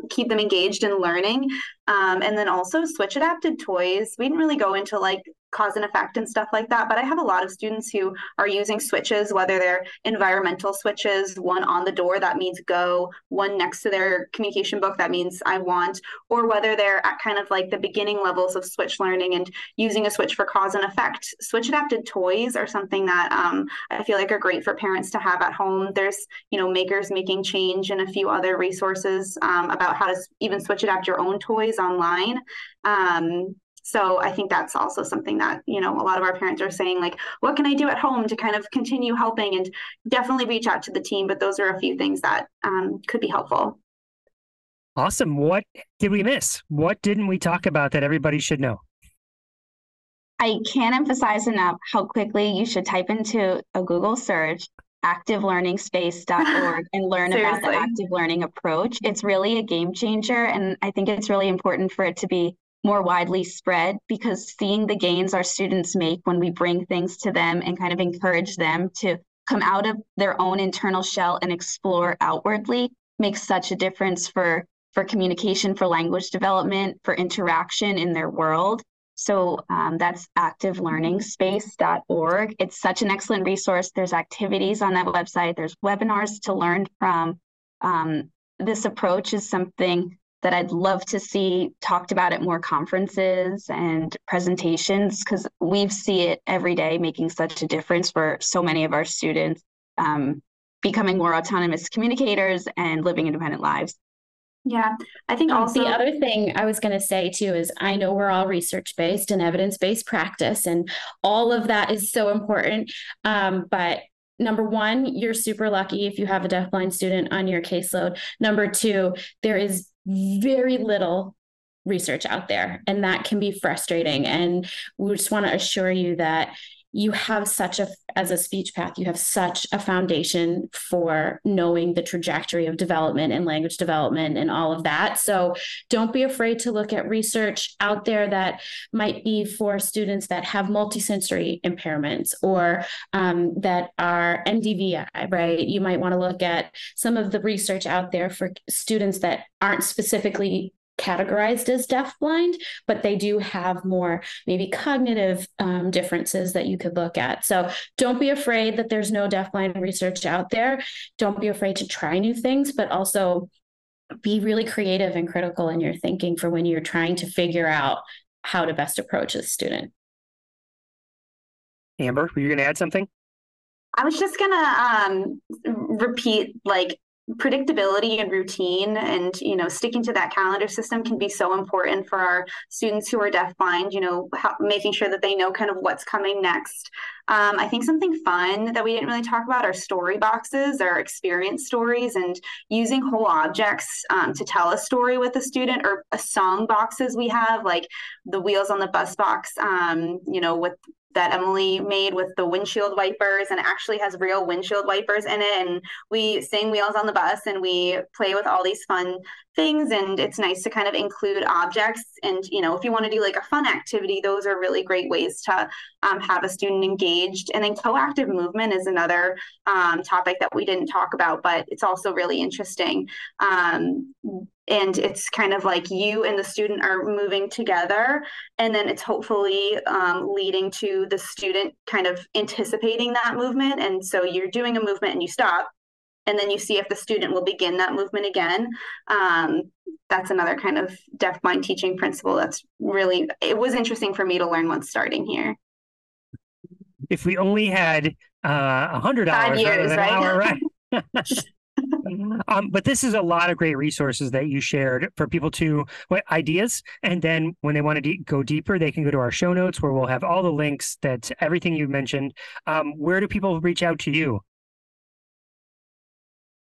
keep them engaged in learning. Um, and then also switch adapted toys. We didn't really go into like cause and effect and stuff like that. But I have a lot of students who are using switches, whether they're environmental switches, one on the door that means go, one next to their communication book that means I want, or whether they're at kind of like the beginning levels of switch learning and using a switch for cause and effect. Switch adapted toys are something that um, I feel like are great for parents to have at home. There's, you know, makers making change and a few other resources um, about how to even switch adapt your own toys online. Um, so i think that's also something that you know a lot of our parents are saying like what can i do at home to kind of continue helping and definitely reach out to the team? But those are a few things that um, could be helpful. Awesome. What did we miss? What didn't we talk about that everybody should know? I can't emphasize enough how quickly you should type into a google search activelearningspace.org and (laughs) learn about the active learning approach. It's really a game changer. And I think it's really important for it to be more widely spread because seeing the gains our students make when we bring things to them and kind of encourage them to come out of their own internal shell and explore outwardly makes such a difference for for communication for language development for interaction in their world So um, that's activelearningspace.org. It's such an excellent resource. There's activities on that website, there's webinars to learn from. Um, this approach is something that I'd love to see talked about at more conferences and presentations because we see it every day making such a difference for so many of our students um, becoming more autonomous communicators and living independent lives. Yeah, I think Um, also the other thing I was going to say too is I know we're all research based and evidence based practice, and all of that is so important. Um, but number one, you're super lucky if you have a deafblind student on your caseload. Number two, there is very little research out there, and that can be frustrating. And we just want to assure you that you have such a as a speech path you have such a foundation for knowing the trajectory of development and language development and all of that. So don't be afraid to look at research out there that might be for students that have multisensory impairments or um, that are MDVI right? You might want to look at some of the research out there for students that aren't specifically categorized as deafblind, but they do have more maybe cognitive um, differences that you could look at. So don't be afraid that there's no deafblind research out there. Don't be afraid to try new things, but also be really creative and critical in your thinking for when you're trying to figure out how to best approach a student. Amber, were you going to add something? I was just gonna um, repeat like predictability and routine and you know sticking to that calendar system can be so important for our students who are deafblind you know how, making sure that they know kind of what's coming next. Um, i think something fun that we didn't really talk about are story boxes or experience stories and using whole objects um, to tell a story with a student or a song boxes we have like the wheels on the bus box um, you know with that Emily made with the windshield wipers and it actually has real windshield wipers in it. And we sing Wheels on the Bus and we play with all these fun things. And it's nice to kind of include objects. And, you know, if you want to do like a fun activity, those are really great ways to um, have a student engaged. And then co-active movement is another um, topic that we didn't talk about, but it's also really interesting. Um, and it's kind of like you and the student are moving together and then it's hopefully um, leading to the student kind of anticipating that movement and so you're doing a movement and you stop and then you see if the student will begin that movement again um, that's another kind of deafblind teaching principle that's really it was interesting for me to learn once starting here if we only had uh, a hundred hours years, right? hour, right? (laughs) (laughs) um, but this is a lot of great resources that you shared for people to what ideas, and then when they want to de- go deeper, they can go to our show notes where we'll have all the links that everything you mentioned. Um, where do people reach out to you?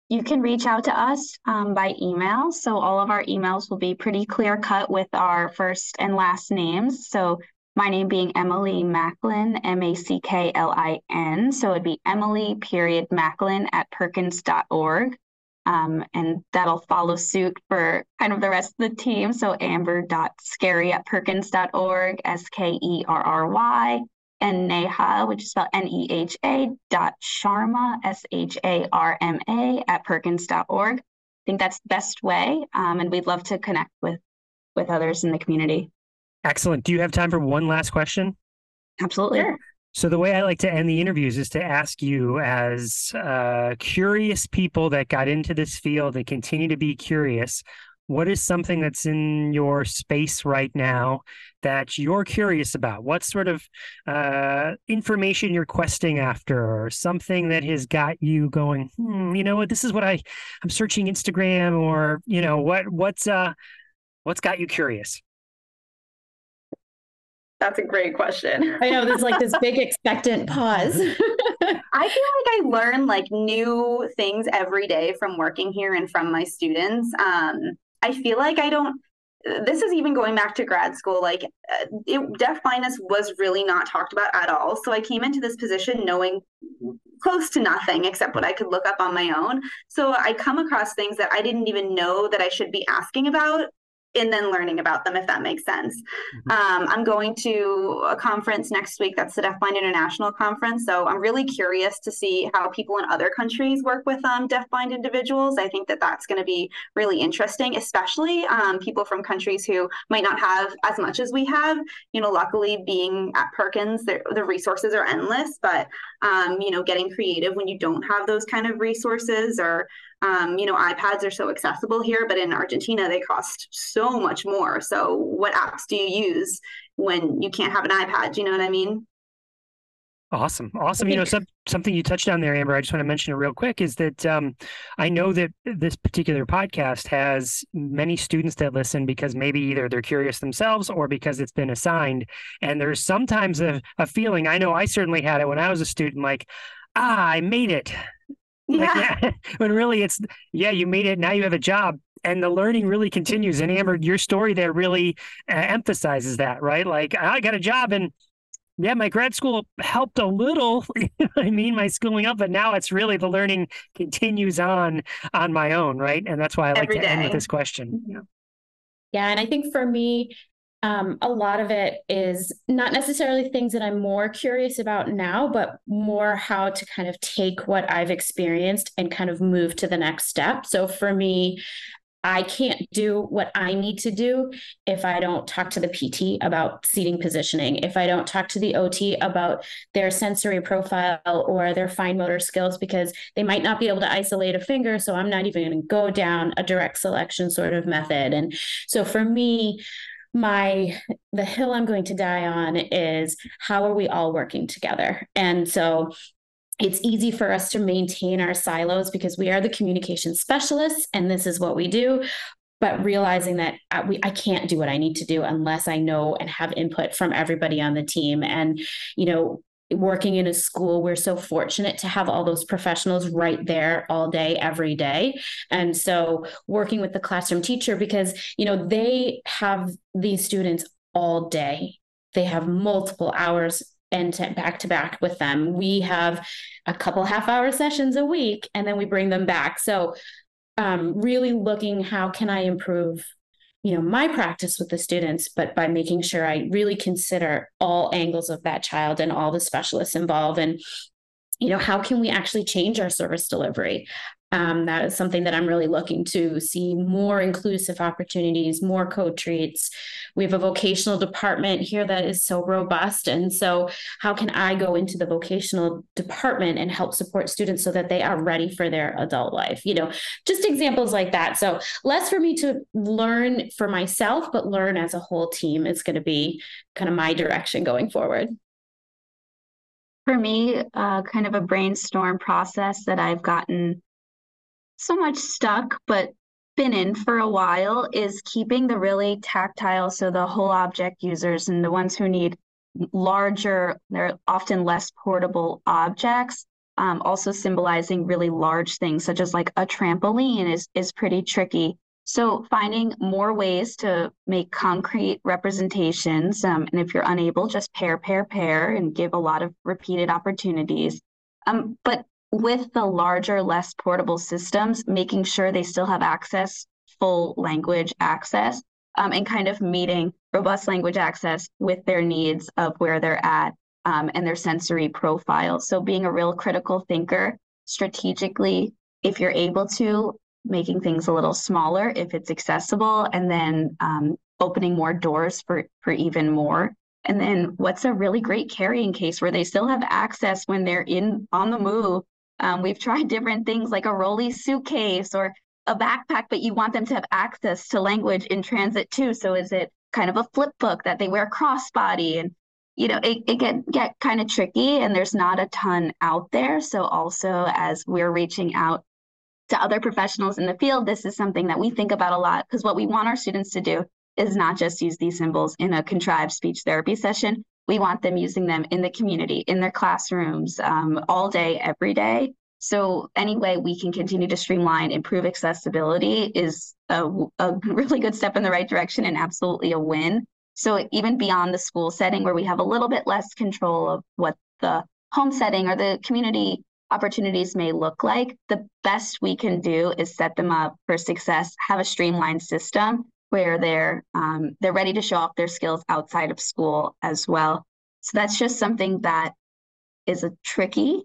You can reach out to us um, by email. So all of our emails will be pretty clear cut with our first and last names. So my name being Emily Macklin, M A C K L I N. So it'd be Emily period Macklin at perkins.org. Um, and that'll follow suit for kind of the rest of the team. So amber.skerry at perkins.org, S K E R R Y, and Neha, which is spelled N E H A dot Sharma, S H A R M A at perkins.org. I think that's the best way. Um, and we'd love to connect with with others in the community. Excellent. Do you have time for one last question? Absolutely. Sure. So the way I like to end the interviews is to ask you, as uh, curious people that got into this field and continue to be curious, what is something that's in your space right now that you're curious about? What sort of uh, information you're questing after, or something that has got you going? Hmm, you know what? This is what I I'm searching Instagram, or you know what? What's uh, what's got you curious? That's a great question. I know there's like this (laughs) big expectant pause. (laughs) I feel like I learn like new things every day from working here and from my students. Um, I feel like I don't. This is even going back to grad school. Like, uh, it, deaf blindness was really not talked about at all. So I came into this position knowing close to nothing except what I could look up on my own. So I come across things that I didn't even know that I should be asking about and then learning about them, if that makes sense. Mm-hmm. Um, I'm going to a conference next week. That's the Deafblind International Conference. So I'm really curious to see how people in other countries work with um, deafblind individuals. I think that that's going to be really interesting, especially um, people from countries who might not have as much as we have. You know, luckily being at Perkins, the, the resources are endless, but, um, you know, getting creative when you don't have those kind of resources or um, you know, iPads are so accessible here, but in Argentina, they cost so much more. So, what apps do you use when you can't have an iPad? Do you know what I mean? Awesome. Awesome. You know, some, something you touched on there, Amber, I just want to mention it real quick is that um, I know that this particular podcast has many students that listen because maybe either they're curious themselves or because it's been assigned. And there's sometimes a, a feeling, I know I certainly had it when I was a student, like, ah, I made it. Yeah. Like, yeah. (laughs) when really it's yeah, you made it. Now you have a job, and the learning really continues. And Amber, your story there really uh, emphasizes that, right? Like I got a job, and yeah, my grad school helped a little. (laughs) I mean, my schooling up, but now it's really the learning continues on on my own, right? And that's why I like Every to day. end with this question. Yeah. Yeah, and I think for me, um, a lot of it is not necessarily things that I'm more curious about now, but more how to kind of take what I've experienced and kind of move to the next step. So for me, I can't do what I need to do if I don't talk to the PT about seating positioning, if I don't talk to the OT about their sensory profile or their fine motor skills, because they might not be able to isolate a finger. So I'm not even going to go down a direct selection sort of method. And so for me, my the hill i'm going to die on is how are we all working together and so it's easy for us to maintain our silos because we are the communication specialists and this is what we do but realizing that I, we, I can't do what I need to do unless I know and have input from everybody on the team. And, you know, working in a school we're so fortunate to have all those professionals right there all day every day. And so working with the classroom teacher because you know they have these students all day. They have multiple hours and back to back with them. We have a couple half hour sessions a week and then we bring them back. So um, really looking how can i improve you know my practice with the students but by making sure i really consider all angles of that child and all the specialists involved and you know how can we actually change our service delivery um, that is something that I'm really looking to see more inclusive opportunities, more co-treats. We have a vocational department here that is so robust. And so, how can I go into the vocational department and help support students so that they are ready for their adult life? You know, just examples like that. So, less for me to learn for myself, but learn as a whole team is going to be kind of my direction going forward. For me, uh, kind of a brainstorm process that I've gotten so much stuck, but been in for a while is keeping the really tactile, so the whole object users and the ones who need larger, they're often less portable objects. Um, also symbolizing really large things such as like a trampoline is is pretty tricky. So finding more ways to make concrete representations, um, and if you're unable, just pair, pair, pair, and give a lot of repeated opportunities. Um, but with the larger, less portable systems, making sure they still have access, full language access, um, and kind of meeting robust language access with their needs of where they're at um, and their sensory profile. So being a real critical thinker strategically, if you're able to, making things a little smaller if it's accessible, and then um, opening more doors for for even more. And then what's a really great carrying case where they still have access when they're in on the move um, we've tried different things like a rolly suitcase or a backpack, but you want them to have access to language in transit too. So is it kind of a flip book that they wear crossbody and you know it, it get get kind of tricky and there's not a ton out there so also as we're reaching out to other professionals in the field this is something that we think about a lot because what we want our students to do is not just use these symbols in a contrived speech therapy session we want them using them in the community, in their classrooms, um, all day, every day. So any way we can continue to streamline, improve accessibility is a, a really good step in the right direction and absolutely a win. So even beyond the school setting where we have a little bit less control of what the home setting or the community opportunities may look like, the best we can do is set them up for success, have a streamlined system where they're um, they're ready to show off their skills outside of school as well. So that's just something that is a tricky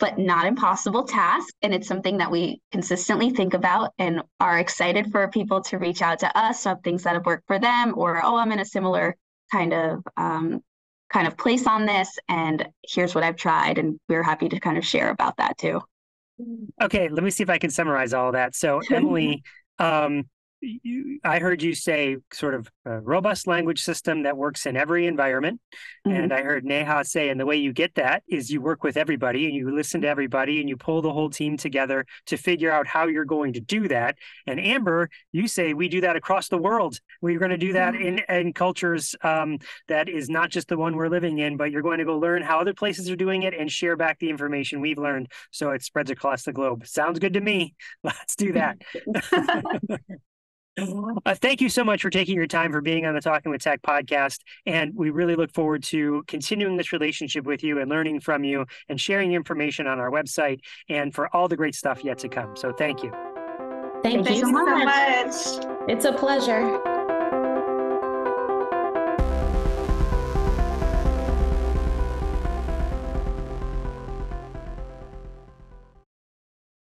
but not impossible task. And it's something that we consistently think about and are excited for people to reach out to us of things that have worked for them or, oh, I'm in a similar kind of um, kind of place on this and here's what I've tried. And we're happy to kind of share about that too. Okay, let me see if I can summarize all that. So Emily, (laughs) um, you, I heard you say sort of a robust language system that works in every environment. Mm-hmm. And I heard Neha say, and the way you get that is you work with everybody and you listen to everybody and you pull the whole team together to figure out how you're going to do that. And Amber, you say we do that across the world. We're going to do that mm-hmm. in, in cultures um, that is not just the one we're living in, but you're going to go learn how other places are doing it and share back the information we've learned so it spreads across the globe. Sounds good to me. (laughs) Let's do that. (laughs) (laughs) Uh, thank you so much for taking your time for being on the Talking with Tech podcast. And we really look forward to continuing this relationship with you and learning from you and sharing information on our website and for all the great stuff yet to come. So thank you. Thank, thank you so much. much. It's a pleasure.